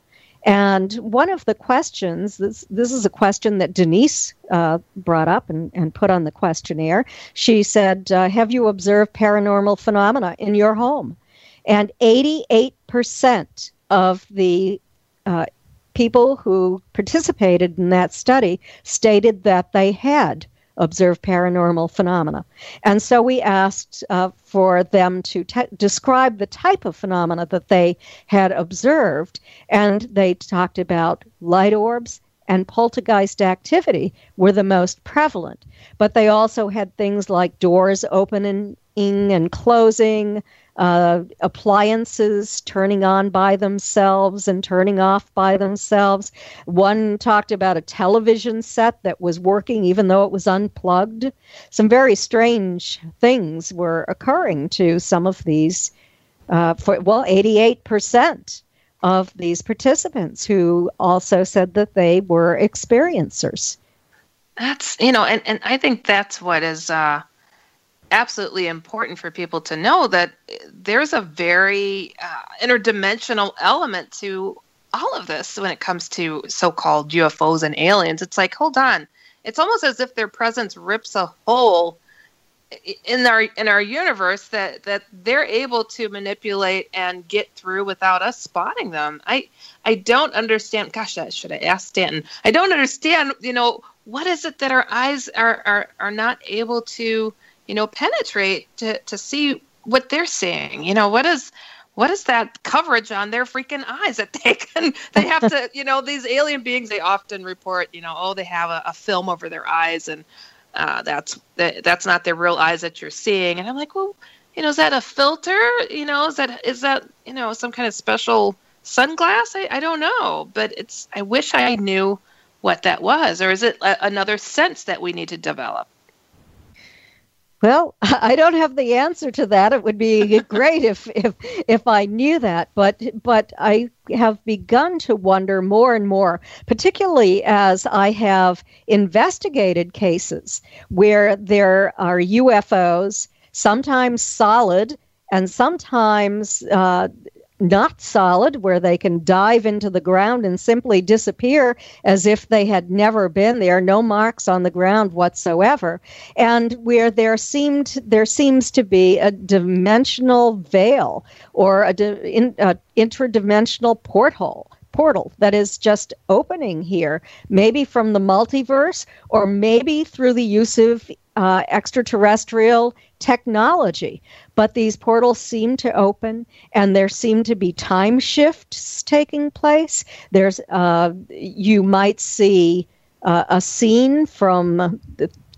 And one of the questions, this, this is a question that Denise uh, brought up and, and put on the questionnaire. She said, uh, Have you observed paranormal phenomena in your home? And 88% of the uh, people who participated in that study stated that they had observed paranormal phenomena. And so we asked uh, for them to te- describe the type of phenomena that they had observed. And they talked about light orbs and poltergeist activity were the most prevalent. But they also had things like doors and closing, uh, appliances turning on by themselves and turning off by themselves. One talked about a television set that was working even though it was unplugged. Some very strange things were occurring to some of these. Uh, for well, 88% of these participants who also said that they were experiencers. That's you know, and, and I think that's what is uh, absolutely important for people to know that there's a very uh, interdimensional element to all of this when it comes to so-called UFOs and aliens. It's like, hold on, it's almost as if their presence rips a hole in our in our universe that that they're able to manipulate and get through without us spotting them. I I don't understand. Gosh, I should have asked Stanton. I don't understand. You know, what is it that our eyes are are are not able to you know, penetrate to, to see what they're seeing. You know, what is what is that coverage on their freaking eyes that they can they have to you know these alien beings they often report you know oh they have a, a film over their eyes and uh, that's that, that's not their real eyes that you're seeing. And i'm like well you know is that a filter? You know is that is that you know some kind of special sunglass? I, I don't know. But it's i wish i knew what that was. Or is it a, another sense that we need to develop well, I don't have the answer to that. It would be great if, if if I knew that, but but I have begun to wonder more and more, particularly as I have investigated cases where there are UFOs, sometimes solid and sometimes uh, not solid, where they can dive into the ground and simply disappear as if they had never been. There, no marks on the ground whatsoever, and where there seemed there seems to be a dimensional veil or a, in, a interdimensional porthole portal that is just opening here, maybe from the multiverse or maybe through the use of uh, extraterrestrial technology. But these portals seem to open, and there seem to be time shifts taking place. There's, uh, you might see uh, a scene from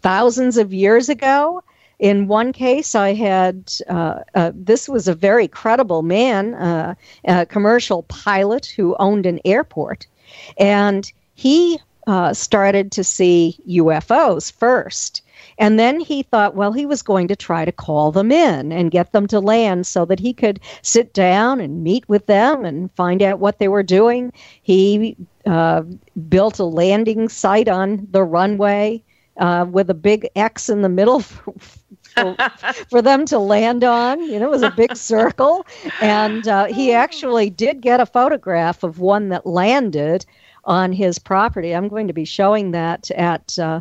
thousands of years ago. In one case, I had uh, uh, this was a very credible man, uh, a commercial pilot who owned an airport, and he uh, started to see UFOs first. And then he thought, well, he was going to try to call them in and get them to land so that he could sit down and meet with them and find out what they were doing. He uh, built a landing site on the runway uh, with a big X in the middle. For, for, for, them to land on. You know, it was a big circle. And uh, he actually did get a photograph of one that landed on his property. I'm going to be showing that at uh,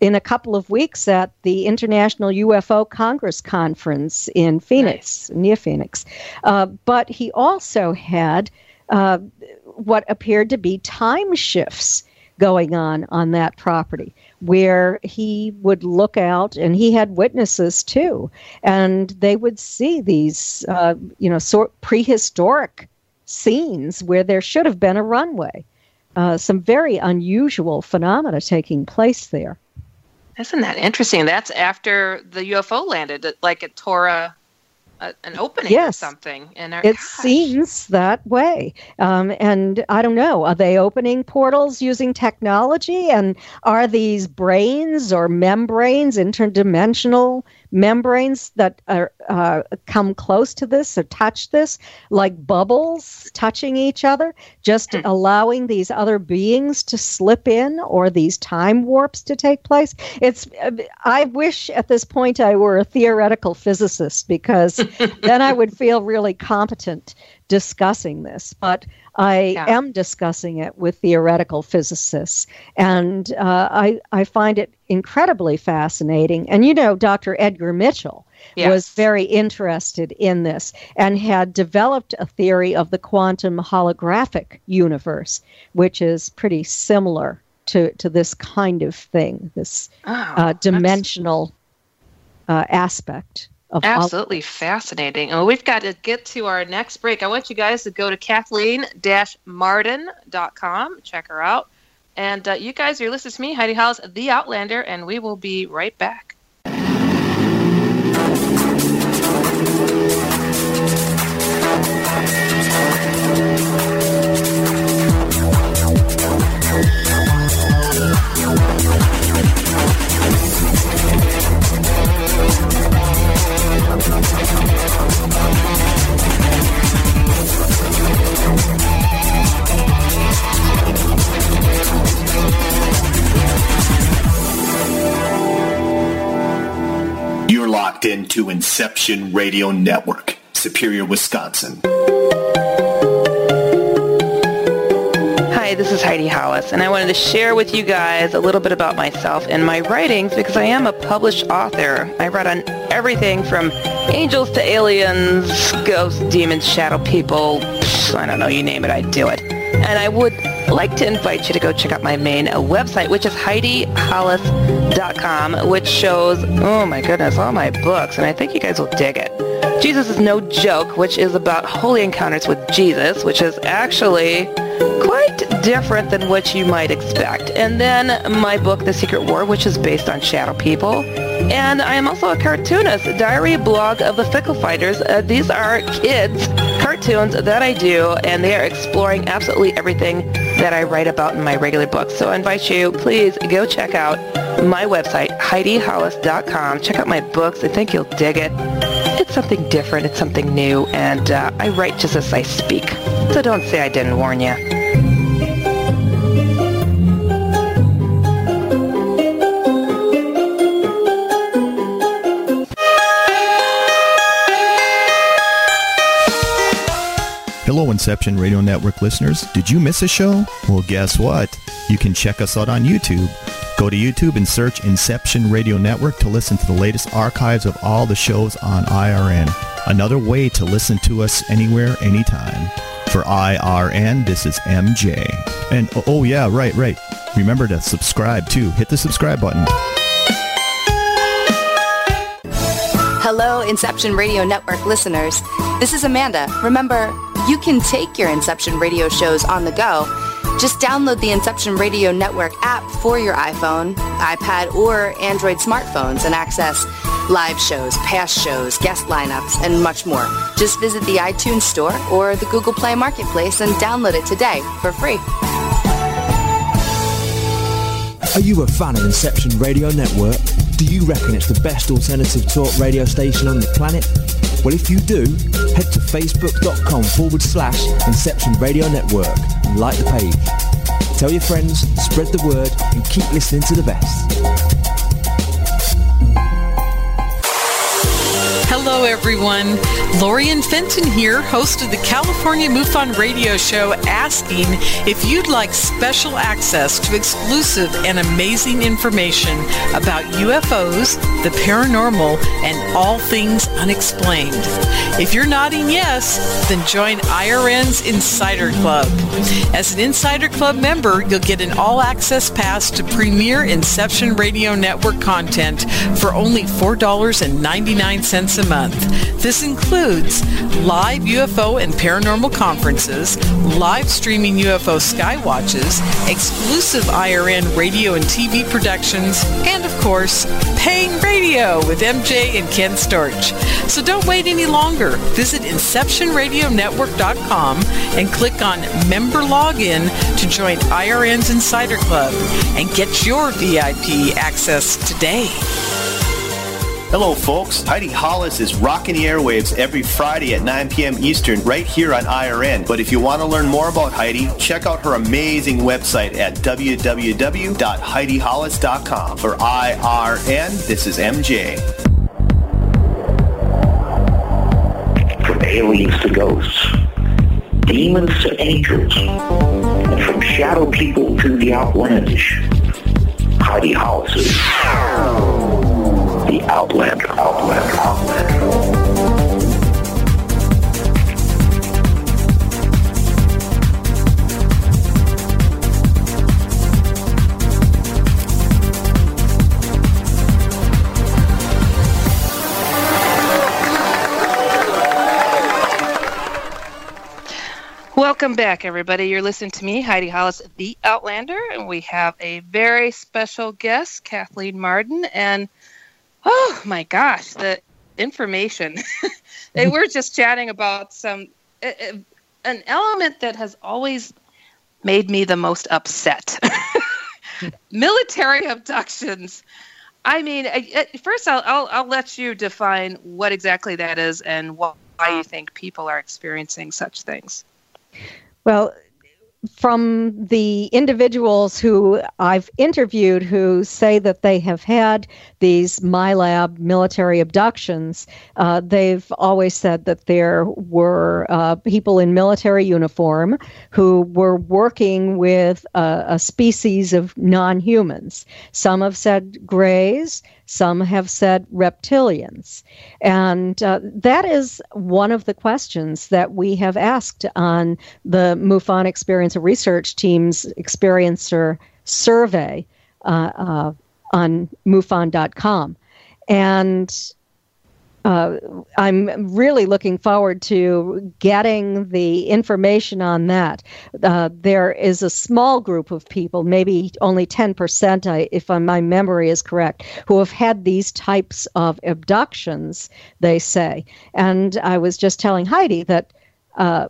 in a couple of weeks at the International UFO Congress Conference in Phoenix, nice. near Phoenix. Uh, but he also had uh, what appeared to be time shifts going on on that property where he would look out and he had witnesses too and they would see these uh, you know sort prehistoric scenes where there should have been a runway uh, some very unusual phenomena taking place there isn't that interesting? That's after the UFO landed, like it tore a, a an opening yes. or something. And it gosh. seems that way. Um, and I don't know, are they opening portals using technology? And are these branes or membranes interdimensional membranes that are uh, come close to this or touch this, like bubbles touching each other, just hmm. allowing these other beings to slip in or these time warps to take place. It's. I wish at this point I were a theoretical physicist because then I would feel really competent discussing this, but I yeah. am discussing it with theoretical physicists, and uh, I I find it incredibly fascinating. And you know, Dr. Edgar Mitchell yes. was very interested in this and had developed a theory of the quantum holographic universe, which is pretty similar to to this kind of thing, this Oh, uh, dimensional uh, aspect of all- Absolutely fascinating. Oh, we've got to get to our next break. I want you guys to go to kathleen-marden.com. Check her out. And uh, you guys are listening to me, Heidi Hollis, The Outlander, and we will be right back. Inception Radio Network, Superior, Wisconsin. Hi, this is Heidi Hollis, and I wanted to share with you guys a little bit about myself and my writings because I am a published author. I write on everything from angels to aliens, ghosts, demons, shadow people. psh, I don't know, you name it, I do it. And I would like to invite you to go check out my main website, which is HeidiHollis.com, which shows, oh my goodness, all my books, and I think you guys will dig it. Jesus is No Joke, which is about holy encounters with Jesus, which is actually quite different than what you might expect. And then my book, The Secret War, which is based on shadow people. And I am also a cartoonist, diary blog of the Fickle Fighters. Uh, these are kids' cartoons that I do, and they are exploring absolutely everything that I write about in my regular books. So I invite you, please go check out my website, HeidiHollis.com. Check out my books. I think you'll dig it. It's something different. It's something new. And uh, I write just as I speak. So don't say I didn't warn you. Hello, Inception Radio Network listeners. Did you miss a show? Well, guess what? You can check us out on YouTube. Go to YouTube and search Inception Radio Network to listen to the latest archives of all the shows on IRN. Another way to listen to us anywhere, anytime. For IRN, this is MJ. And oh, oh yeah, right, right. Remember to subscribe too. Hit the subscribe button. Hello, Inception Radio Network listeners. This is Amanda. Remember, you can take your Inception radio shows on the go. Just download the Inception Radio Network app for your iPhone, iPad, or Android smartphones and access live shows, past shows, guest lineups, and much more. Just visit the iTunes Store or the Google Play Marketplace and download it today for free. Are you a fan of Inception Radio Network? Do you reckon it's the best alternative talk radio station on the planet? Well, if you do, head to facebook.com forward slash Inception Radio Network and like the page. Tell your friends, spread the word, and keep listening to the best. Hello, everyone. Lorien Fenton here, host of the California MUFON radio show, asking if you'd like special access to exclusive and amazing information about UFOs, the paranormal, and all things unexplained. If you're nodding yes, then join IRN's Insider Club. As an Insider Club member, you'll get an all-access pass to premier Inception Radio Network content for only $4.99 a month. This includes live UFO and paranormal conferences, live streaming UFO skywatches, exclusive IRN radio and TV productions, and of course, paying radio with MJ and Ken Storch. So don't wait any longer. Visit InceptionRadioNetwork.com and click on Member Login to join IRN's Insider Club and get your VIP access today. Hello, folks. Heidi Hollis is rocking the airwaves every Friday at 9 p.m. Eastern right here on IRN. But if you want to learn more about Heidi, check out her amazing website at www.heidihollis.com. For IRN, this is MJ. From aliens to ghosts, demons to angels, and from shadow people to the outlandish, Heidi Hollis is the Outlander. Welcome back, everybody. You're listening to me, Heidi Hollis, the Outlander, and we have a very special guest, Kathleen Marden. And oh my gosh, the information. they were just chatting about some uh, an element that has always made me the most upset. Military abductions. I mean, first I'll, I'll, I'll let you define what exactly that is and why you think people are experiencing such things. Well, from the individuals who I've interviewed who say that they have had these MILAB military abductions, uh, they've always said that there were uh, people in military uniform who were working with a, a species of non humans. Some have said grays. Some have said reptilians. And uh, that is one of the questions that we have asked on the MUFON Experiencer Research Team's Experiencer survey uh, uh, on MUFON.com. And uh, I'm really looking forward to getting the information on that. Uh, there is a small group of people, maybe only 10%, if my memory is correct, who have had these types of abductions, they say. And I was just telling Heidi that uh,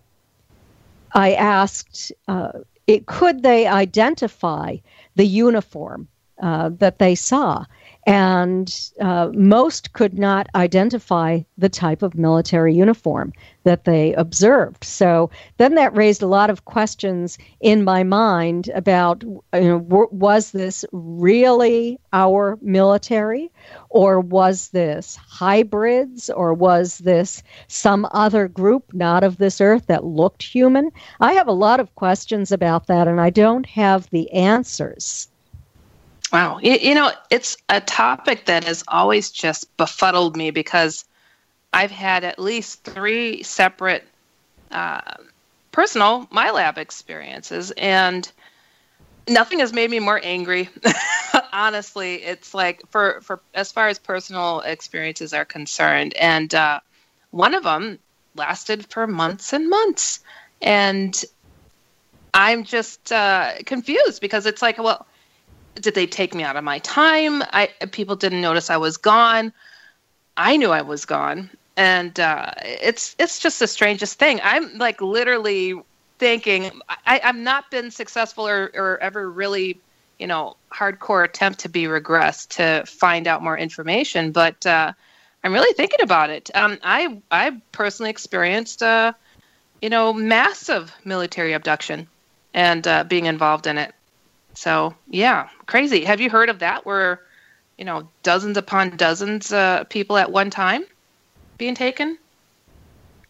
I asked, uh, it, could they identify the uniform uh, that they saw? And uh, most could not identify the type of military uniform that they observed. So then that raised a lot of questions in my mind about you know, w- was this really our military, or was this hybrids, or was this some other group not of this earth that looked human? I have a lot of questions about that, and I don't have the answers. Wow. You, you, know, it's a topic that has always just befuddled me because I've had at least three separate uh, personal MILAB experiences, and nothing has made me more angry. Honestly, it's like for, for as far as personal experiences are concerned, and uh, one of them lasted for months and months, and I'm just uh, confused because it's like, well, did they take me out of my time? I people didn't notice I was gone. I knew I was gone, and uh, it's it's just the strangest thing. I'm like literally thinking I, I've not been successful or, or ever really, you know, hardcore attempt to be regressed to find out more information, but uh, I'm really thinking about it. Um, I I personally experienced, uh, you know, massive military abduction and uh, being involved in it. So yeah, crazy. Have you heard of that? Where you know dozens upon dozens uh, people at one time being taken?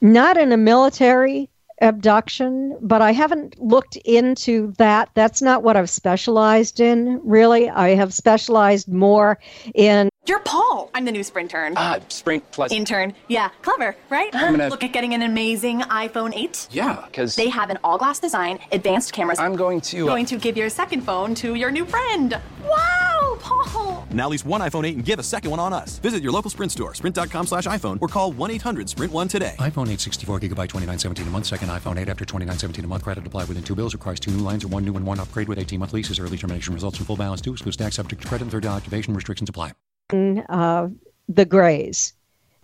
Not in a military abduction, but I haven't looked into that. That's not what I've specialized in, really. I have specialized more in you're Paul. I'm the new Sprint intern. Ah, Sprint plus intern. Yeah, clever, right? I'm gonna look at getting an amazing iPhone 8. Yeah, because they have an all-glass design, advanced cameras. I'm going to uh... going to give your second phone to your new friend. Wow, Paul! Now lease one iPhone 8 and give a second one on us. Visit your local Sprint store, sprint.com/iphone, or call 1-800-SPRINT1 today. iPhone 8, 64 gigabyte, 29.17 a month. Second iPhone 8 after 29.17 a month. Credit applied within two bills. Requires two new lines or one new and one upgrade with 18 month leases. Early termination results in full balance due. Excludes stack subject to credit and third activation restrictions apply uh, the Greys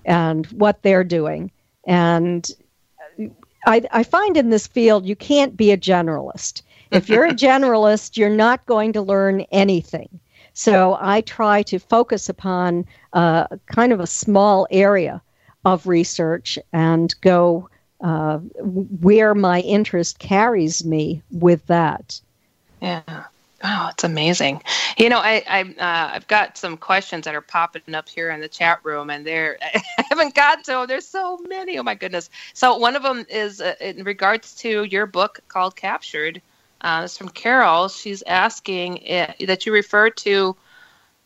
and what they're doing. And I, I find in this field you can't be a generalist. If you're a generalist, you're not going to learn anything. So I try to focus upon uh, kind of a small area of research and go uh, where my interest carries me with that. Yeah. Oh, it's amazing. You know, I, I uh, I've got some questions that are popping up here in the chat room, and they're I haven't got to them. There's so many. Oh my goodness. So one of them is uh, in regards to your book called Captured. Uh, it's from Carol. She's asking it, uh, that you refer to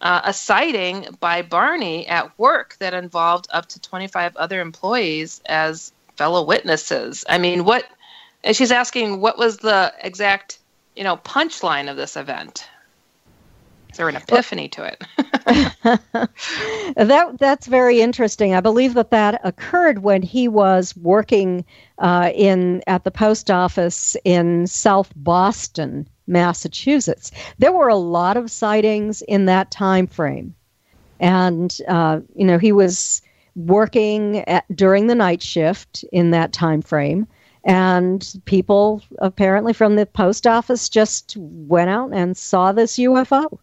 uh, a sighting by Barney at work that involved up to 25 other employees as fellow witnesses. I mean, what? And she's asking what was the exact you know punchline of this event Is there an epiphany to it? that that's very interesting. I believe that that occurred when he was working uh, in at the post office in South Boston, Massachusetts. There were a lot of sightings in that time frame, and uh, you know he was working at, during the night shift in that time frame and people apparently from the post office just went out and saw this UFO.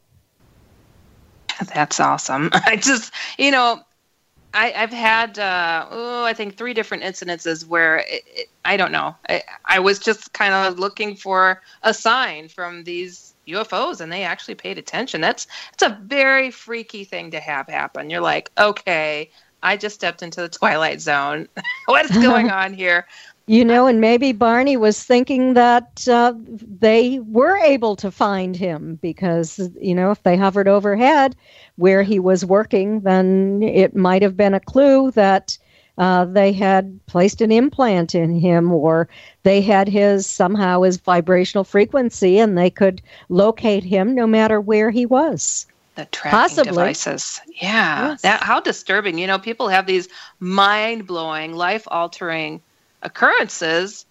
That's awesome. I just, you know, I, have had, uh, oh, I think three different incidences where it, it, I don't know. I, I was just kind of looking for a sign from these UFOs, and they actually paid attention. That's it's a very freaky thing to have happen. You're like, okay, I just stepped into the twilight zone. what is going on here? You know, and maybe Barney was thinking that uh, they were able to find him because, you know, if they hovered overhead where he was working, then it might have been a clue that uh, they had placed an implant in him or they had his somehow his vibrational frequency and they could locate him no matter where he was the tracking Possibly. devices. Yeah, yes. that how disturbing. You know, people have these mind blowing, life altering occurrences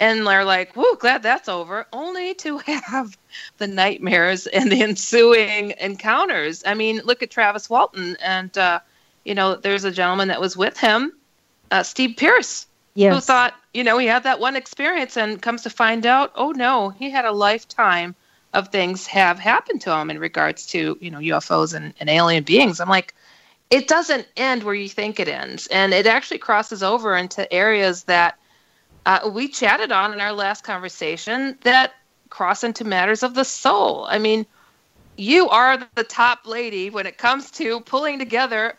and they're like, "Whoa, glad that's over," only to have the nightmares and the ensuing encounters. I mean, look at Travis Walton, and uh, you know, there's a gentleman that was with him, uh, Steve Pierce, yes. who thought, you know, he had that one experience, and comes to find out, oh no, he had a lifetime of things have happened to him in regards to you know UFOs and, and alien beings. I'm like, it doesn't end where you think it ends, and it actually crosses over into areas that uh, we chatted on in our last conversation that cross into matters of the soul. I mean, you are the top lady when it comes to pulling together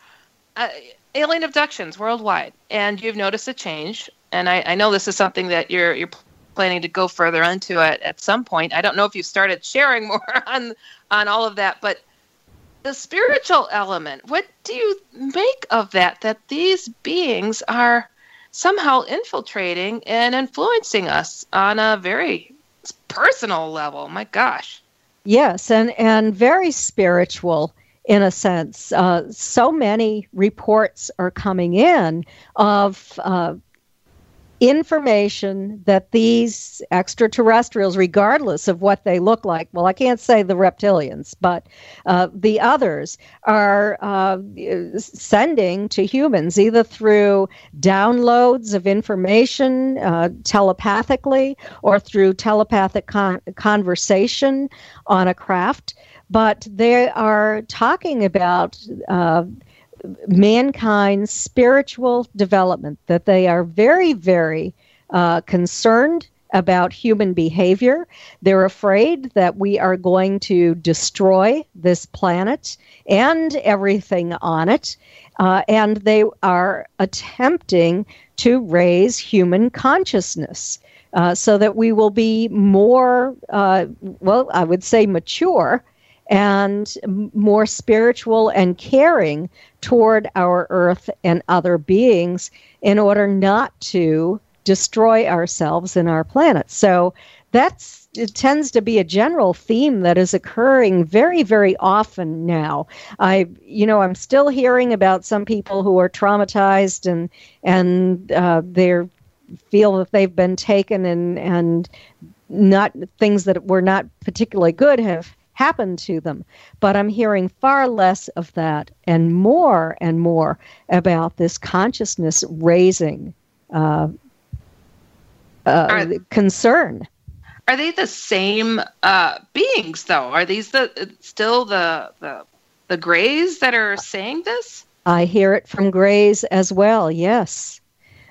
uh, alien abductions worldwide, and you've noticed a change. And I, I know this is something that you're you're planning to go further into it at some point. I don't know if you started sharing more on on all of that, but the spiritual element, what do you make of that? That these beings are somehow infiltrating and influencing us on a very personal level. My gosh. Yes, and and very spiritual in a sense. Uh, so many reports are coming in of uh, information that these extraterrestrials, regardless of what they look like, well, I can't say the reptilians, but uh, the others are uh, sending to humans either through downloads of information uh, telepathically or through telepathic con- conversation on a craft. But they are talking about uh, mankind's spiritual development, that they are very, very uh, concerned about human behavior. They're afraid that we are going to destroy this planet and everything on it. Uh, and they are attempting to raise human consciousness uh, so that we will be more, uh, well, I would say mature and more spiritual and caring toward our earth and other beings in order not to destroy ourselves and our planet. So that's it tends to be a general theme that is occurring very very often now i you know i'm still hearing about some people who are traumatized and and uh, they feel that they've been taken and and not things that were not particularly good have happened to them. But I'm hearing far less of that and more and more about this consciousness raising uh, uh, are, concern. Are they the same uh, beings, though? Are these the still the, the the Greys that are saying this? I hear it from Greys as well. Yes,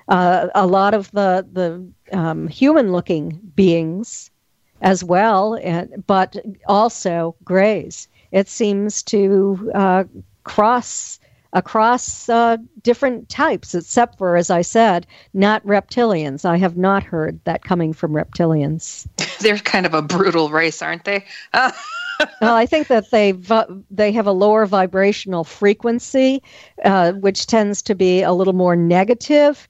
uh, a lot of the the um, human-looking beings as well, and, but also grays. It seems to uh, cross across uh, different types, except for, as I said, not reptilians. I have not heard that coming from reptilians. They're kind of a brutal race, aren't they? well, I think that they they have a lower vibrational frequency, uh, which tends to be a little more negative,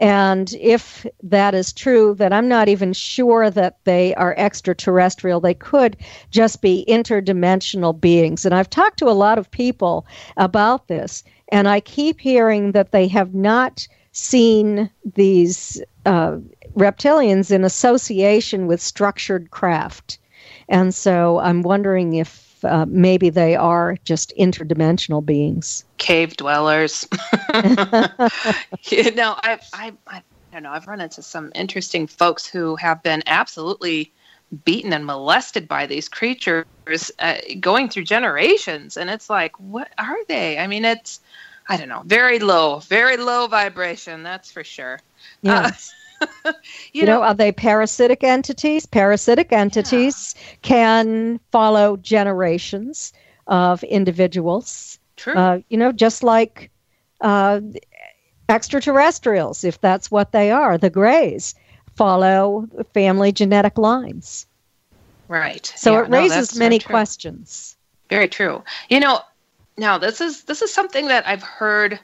And if that is true, then I'm not even sure that they are extraterrestrial. They could just be interdimensional beings. And I've talked to a lot of people about this, and I keep hearing that they have not seen these uh, reptilians in association with structured craft. And so I'm wondering if uh, maybe they are just interdimensional beings. Cave dwellers. you know, I've, I, I don't know, I've run into some interesting folks who have been absolutely beaten and molested by these creatures uh, going through generations. And it's like, what are they? I mean, it's, I don't know, very low, very low vibration, that's for sure. Yes. Uh, you, you know, know, are they parasitic entities? Parasitic entities yeah. can follow generations of individuals. True. Uh, you know, just like uh, extraterrestrials, if that's what they are, the Greys follow family genetic lines. Right. So yeah, it raises no, many questions. Very true. You know, now this is this is something that I've heard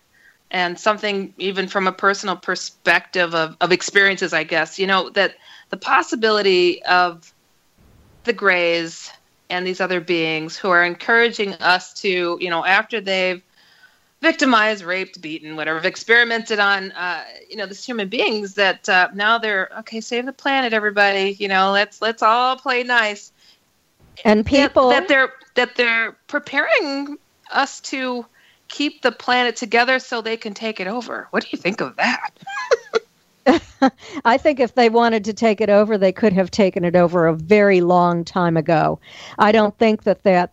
and something even from a personal perspective of, of experiences, I guess, you know, that the possibility of the Greys and these other beings who are encouraging us to, you know, after they've victimized, raped, beaten, whatever, experimented on, uh, you know, these human beings that uh, now they're okay. Save the planet, everybody. You know, let's let's all play nice. And people that, that they're that they're preparing us to keep the planet together so they can take it over. What do you think of that? I think if they wanted to take it over, they could have taken it over a very long time ago. I don't think that that,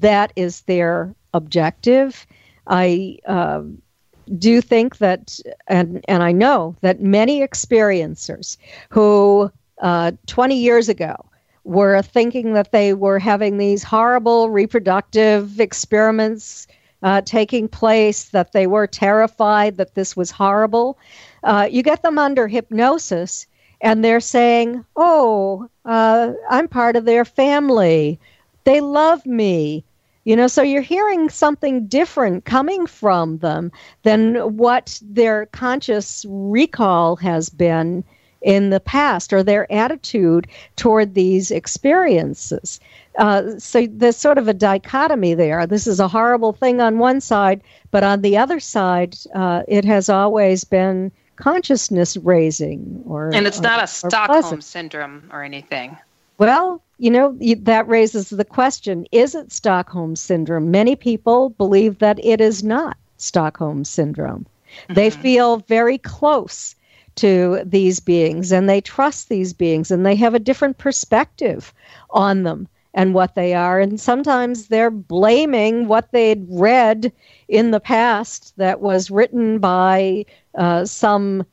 that is their objective. I uh, do think that, and, and I know that many experiencers who uh, 20 years ago were thinking that they were having these horrible reproductive experiments uh, taking place, that they were terrified, that this was horrible. Uh, you get them under hypnosis, and they're saying, Oh, uh, I'm part of their family. They love me. You know, so you're hearing something different coming from them than what their conscious recall has been in the past or their attitude toward these experiences. Uh, so there's sort of a dichotomy there. This is a horrible thing on one side, but on the other side, uh, it has always been consciousness raising or and it's not or, a stockholm syndrome or anything well you know that raises the question is it stockholm syndrome many people believe that it is not stockholm syndrome mm-hmm. they feel very close to these beings and they trust these beings and they have a different perspective on them and what they are. And sometimes they're blaming what they'd read in the past that was written by uh, some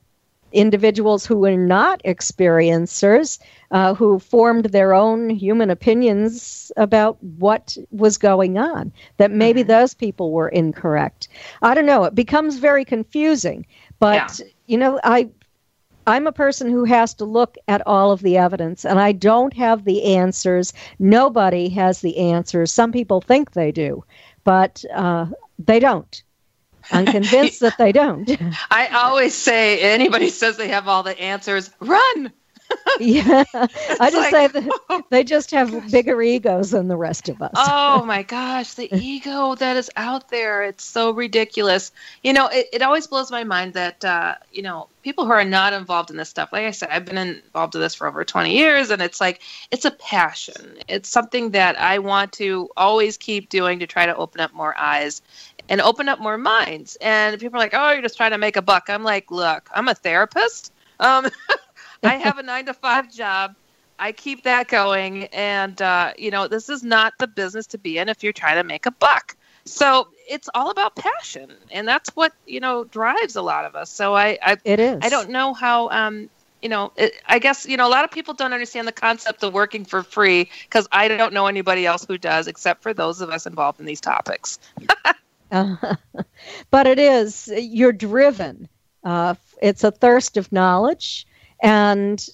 individuals who were not experiencers, uh, who formed their own human opinions about what was going on, that maybe mm-hmm. those people were incorrect. I don't know. It becomes very confusing. But, yeah. you know, I I'm a person who has to look at all of the evidence, and I don't have the answers. Nobody has the answers. Some people think they do, but uh, they don't. I'm convinced that they don't. I always say anybody says they have all the answers, run yeah, I just like, say that they just have gosh. bigger egos than the rest of us. oh my gosh, the ego that is out there. It's so ridiculous. You know, it, it always blows my mind that, uh, you know, people who are not involved in this stuff, like I said, I've been involved in this for over 20 years, and it's like, it's a passion. It's something that I want to always keep doing to try to open up more eyes and open up more minds. And people are like, oh, you're just trying to make a buck. I'm like, look, I'm a therapist. Um, I have a nine to five job. I keep that going, and uh, you know, this is not the business to be in if you're trying to make a buck. So it's all about passion, and that's what you know drives a lot of us. So I, I it is. I don't know how. Um, you know, it, I guess you know a lot of people don't understand the concept of working for free because I don't know anybody else who does, except for those of us involved in these topics. uh, but it is you're driven. Uh, it's a thirst of knowledge and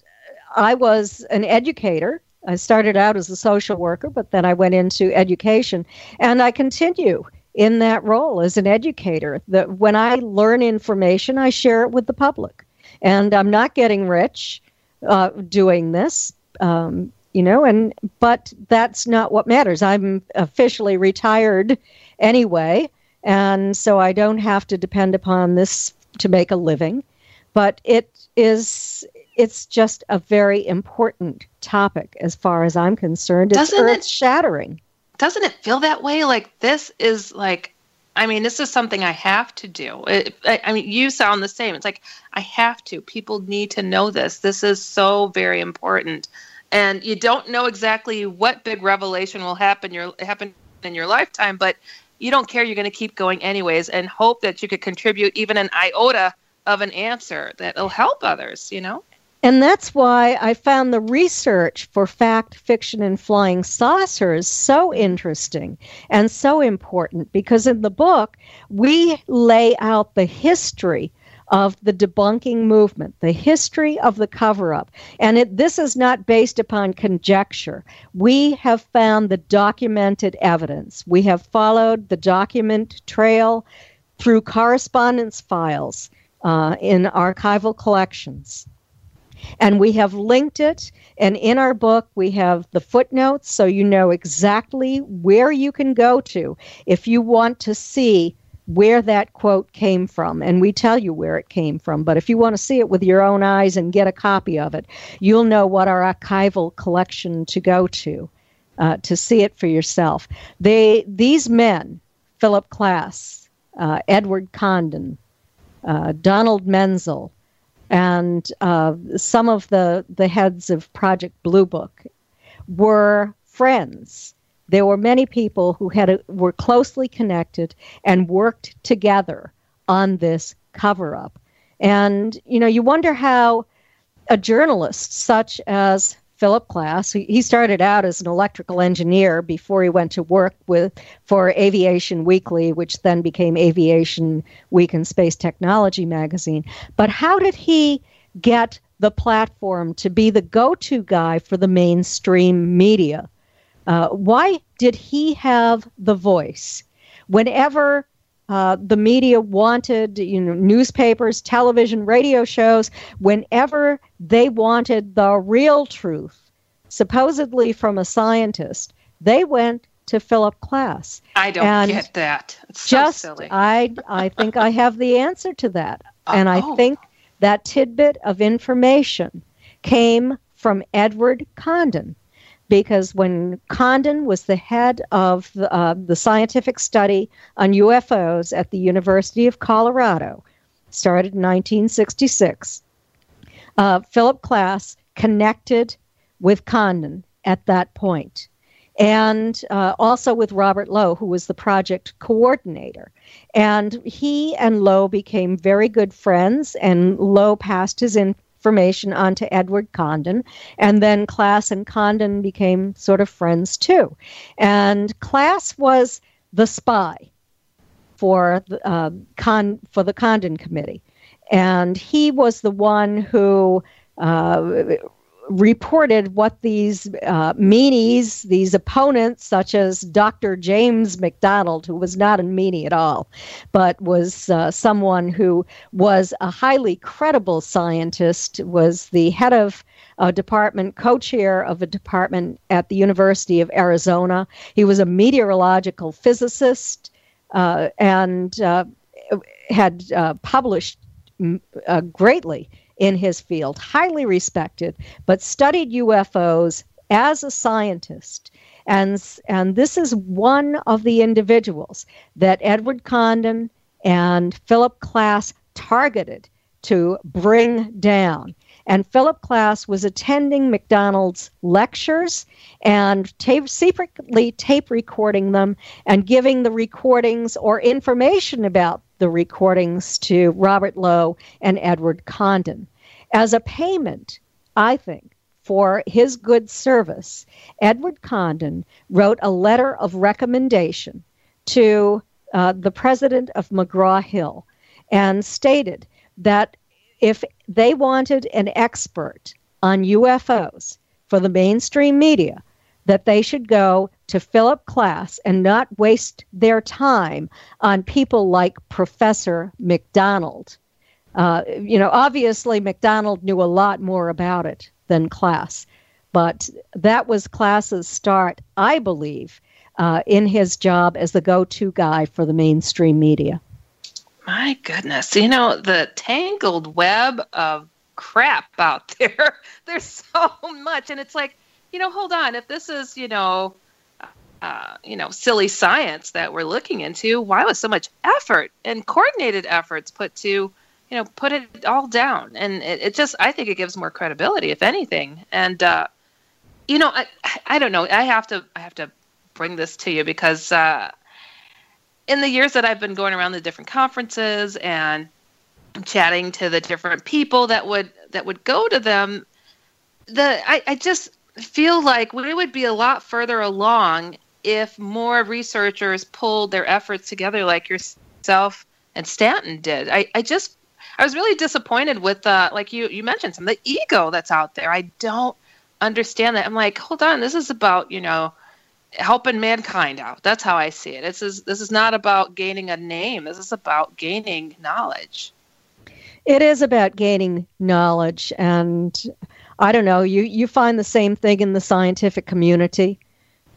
I was an educator. I started out as a social worker, but then I went into education, and I continue in that role as an educator. That when I learn information, I share it with the public. and I'm not getting rich uh, doing this. Um, you know, and but that's not what matters. I'm officially retired anyway, and so I don't have to depend upon this to make a living. But it is it's just a very important topic as far as I'm concerned. It's Doesn't earth shattering. Doesn't it feel that way? Like this is like I mean, this is something I have to do. It, I, I, mean, you sound the same. It's like I have to. People need to know this. This is so very important, and you don't know exactly what big revelation will happen your happen in your lifetime, but you don't care. You're going to keep going anyways, and hope that you could contribute even an iota of an answer that'll help others. You know. And that's why I found the research for fact, fiction, and flying saucers so interesting and so important because in the book, we lay out the history of the debunking movement, the history of the cover up. And it, this is not based upon conjecture. We have found the documented evidence. We have followed the document trail through correspondence files uh, in archival collections. And we have linked it. And in our book, we have the footnotes so you know exactly where you can go to if you want to see where that quote came from. And we tell you where it came from. But if you want to see it with your own eyes and get a copy of it, you'll know what our archival collection to go to. Uh, to see it for yourself. They, these men, Philip Klass, uh, Edward Condon, uh, Donald Menzel, and uh, some of the, the heads of Project Blue Book were friends. There were many people who had a, were closely connected and worked together on this cover up. And you know, you wonder how a journalist such as Philip Klass. He started out as an electrical engineer before he went to work with for Aviation Weekly, which then became Aviation Week and Space Technology magazine. But how did he get the platform to be the go-to guy for the mainstream media? Uh, why did he have the voice? Whenever uh, the media wanted, you know, newspapers, television, radio shows, whenever they wanted the real truth, supposedly from a scientist, they went to Philip Klass. I don't and get that. It's just, so silly. I, I think I have the answer to that. and I oh. think that tidbit of information came from Edward Condon because when Condon was the head of the, uh, the scientific study on UFOs at the University of Colorado, started in 1966, uh, Philip Klass connected with Condon at that point, and uh, also with Robert Low, who was the project coordinator. And he and Low became very good friends, and Low passed his in- information onto Edward Condon, and then Klass and Condon became sort of friends too. And Klass was the spy for the, uh, Con- for the Condon Committee, and he was the one who. Uh, reported what these uh, meanies, these opponents, such as Dr. James McDonald, who was not a meanie at all, but was uh, someone who was a highly credible scientist, was the head of a department, co chair of a department at the University of Arizona. He was a meteorological physicist uh, and uh, had uh, published uh, greatly in his field, highly respected, but studied UFOs as a scientist. And, and this is one of the individuals that Edward Condon and Philip Klass targeted to bring down. And Philip Klass was attending McDonald's lectures and tape, secretly tape recording them and giving the recordings or information about the recordings to Robert Low and Edward Condon. As a payment, I think, for his good service, Edward Condon wrote a letter of recommendation to uh, the president of McGraw Hill and stated that if they wanted an expert on UFOs for the mainstream media, that they should go to Philip Klass and not waste their time on people like Professor McDonald. Uh, you know, obviously McDonald knew a lot more about it than Klass, but that was Klass's start, I believe, uh, in his job as the go-to guy for the mainstream media. My goodness, you know the tangled web of crap out there. There's so much, and it's like, you know, hold on. If this is, you know, uh, you know, silly science that we're looking into, why was so much effort and coordinated efforts put to, you know, put it all down? And it, it just, I think it gives more credibility, if anything. And, uh, you know, I, I don't know. I have to, I have to bring this to you because uh, in the years that I've been going around the different conferences and chatting to the different people that would that would go to them, the I, I just feel like we would be a lot further along if more researchers pulled their efforts together like yourself and Stanton did. I, I just I was really disappointed with uh like you you mentioned some the ego that's out there. I don't understand that. I'm like, hold on, this is about, you know, helping mankind out. That's how I see it. This is this is not about gaining a name. This is about gaining knowledge. It is about gaining knowledge and I don't know, you you find the same thing in the scientific community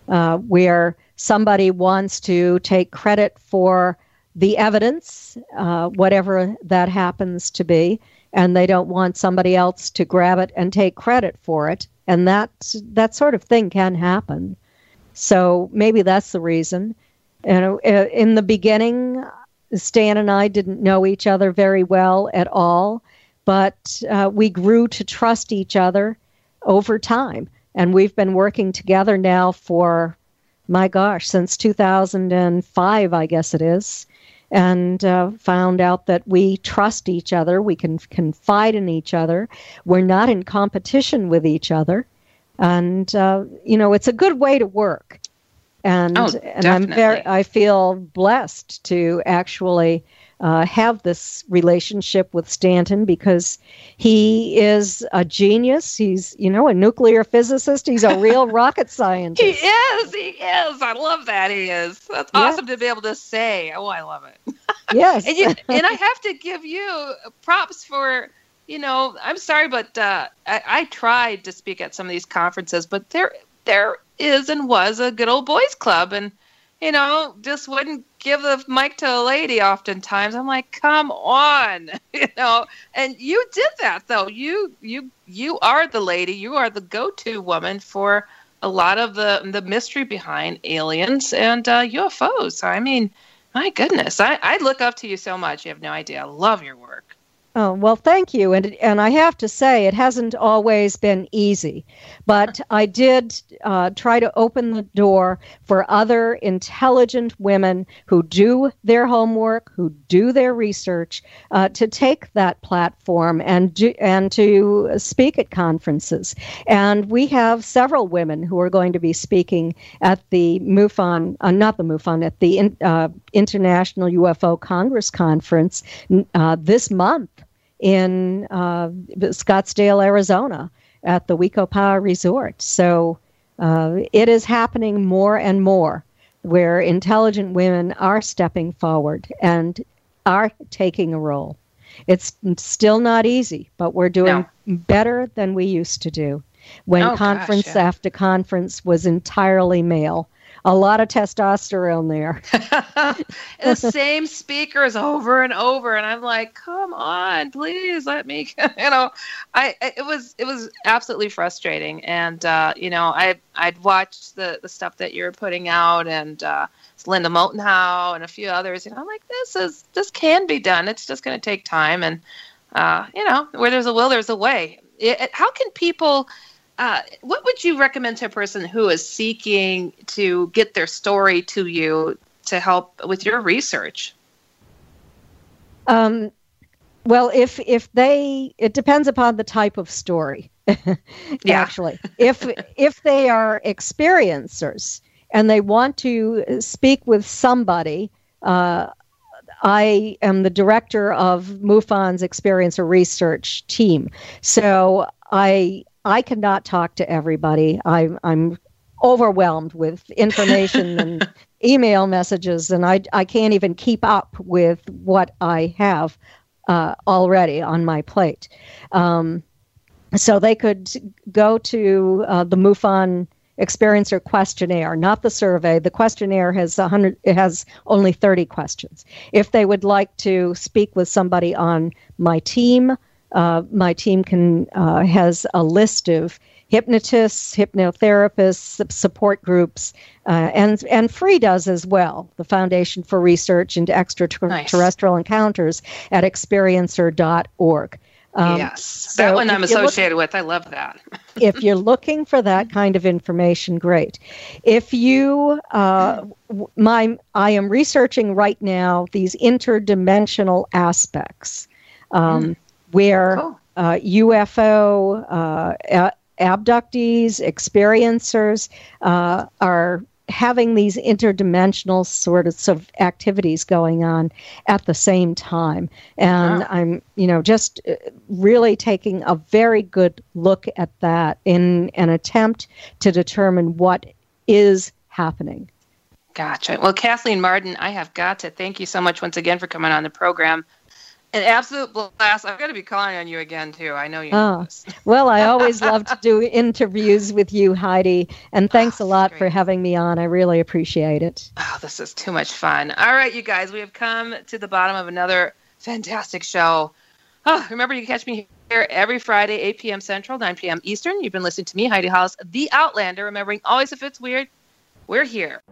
uh, where somebody wants to take credit for the evidence, uh, whatever that happens to be, and they don't want somebody else to grab it and take credit for it. And that that sort of thing can happen. So maybe that's the reason. You know, uh, in the beginning, Stan and I didn't know each other very well at all, but uh, we grew to trust each other over time. And we've been working together now for, my gosh, since 2005, I guess it is. And uh, found out that we trust each other. We can confide in each other. We're not in competition with each other. And, uh, you know, it's a good way to work. And, oh, and I'm very, I feel blessed to actually uh, have this relationship with Stanton because he is a genius. He's, you know, a nuclear physicist. He's a real rocket scientist. He is. He is. I love that he is. That's awesome to be able to say. Oh, I love it. Yes. and, you, and I have to give you props for, you know, I'm sorry, but uh, I, I tried to speak at some of these conferences, but there there is and was a good old boys club and you know, just wouldn't give the mic to a lady oftentimes. I'm like, come on, you know. And you did that though. You you you are the lady. You are the go-to woman for a lot of the the mystery behind aliens and uh, UFOs. I mean, my goodness, I I look up to you so much. You have no idea. I love your work. Oh, well, thank you. And, and I have to say, it hasn't always been easy, but I did uh, try to open the door for other intelligent women who do their homework, who do their research, uh, to take that platform and, do, and to speak at conferences. And we have several women who are going to be speaking at the MUFON, uh, not the MUFON, at the in, uh, International UFO Congress Conference uh, this month in uh, Scottsdale, Arizona, at the We-Ko-Pa Resort. So uh, it is happening more and more where intelligent women are stepping forward and are taking a role. It's still not easy, but we're doing no. better than we used to do when oh, conference gosh, yeah. after conference was entirely male a lot of testosterone there. the same speakers over and over, and I'm like, come on, please let me. you know, I it was it was absolutely frustrating, and uh, you know, I I'd watched the the stuff that you're putting out, and uh, Linda Moulton and a few others. Know, I'm like, this is this can be done. It's just going to take time, and uh, you know, where there's a will, there's a way. It, it, how can people? Uh, what would you recommend to a person who is seeking to get their story to you to help with your research? Um, well, if if they, it depends upon the type of story. Yeah. Actually, if if they are experiencers and they want to speak with somebody, uh, I am the director of MUFON's experiencer research team. So I I cannot talk to everybody. I, I'm overwhelmed with information and email messages, and I, I can't even keep up with what I have. uh, already on my plate. Um, so they could go to uh, the MUFON experiencer questionnaire, not the survey. The questionnaire has 100 it has only 30 questions. If they would like to speak with somebody on my team, uh, my team can uh, has a list of hypnotists, hypnotherapists, support groups, uh, and and free does as well. The Foundation for Research into Extraterrestrial nice. Encounters at experiencer.org. Um, yes, so that one I'm associated look, with. I love that. if you're looking for that kind of information, great. If you, uh, my, I am researching right now these interdimensional aspects, um, mm. Where cool. uh, UFO uh, abductees, experiencers uh, are having these interdimensional sorts of activities going on at the same time. And wow. I'm, you know, just uh, really taking a very good look at that in an attempt to determine what is happening. Gotcha. Well, Kathleen Marden, I have got to thank you so much once again for coming on the program an absolute blast. I'm going to be calling on you again too. I know you. Ah. Know oh, well, I always love to do interviews with you, Heidi, and ah, thanks oh, a lot great. for having me on. I really appreciate it. Oh, this is too much fun. All right, you guys, we have come to the bottom of another fantastic show. Oh, remember, you can catch me here every Friday, 8 p.m. Central, 9 p.m. Eastern. You've been listening to me, Heidi Hollis, The Outlander. Remembering, always if it's weird, we're here.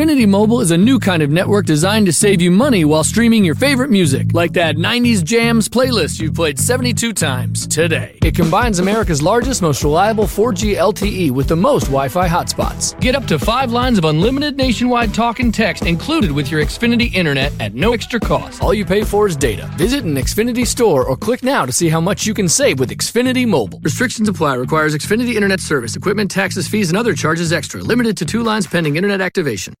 Xfinity Mobile is a new kind of network designed to save you money while streaming your favorite music, like that 90s Jams playlist you've played 72 times today. It combines America's largest, most reliable 4G LTE with the most Wi Fi hotspots. Get up to five lines of unlimited nationwide talk and text included with your Xfinity internet at no extra cost. All you pay for is data. Visit an Xfinity store or click now to see how much you can save with Xfinity Mobile. Restrictions apply. Requires Xfinity internet service, equipment, taxes, fees, and other charges extra. Limited to two lines pending internet activation.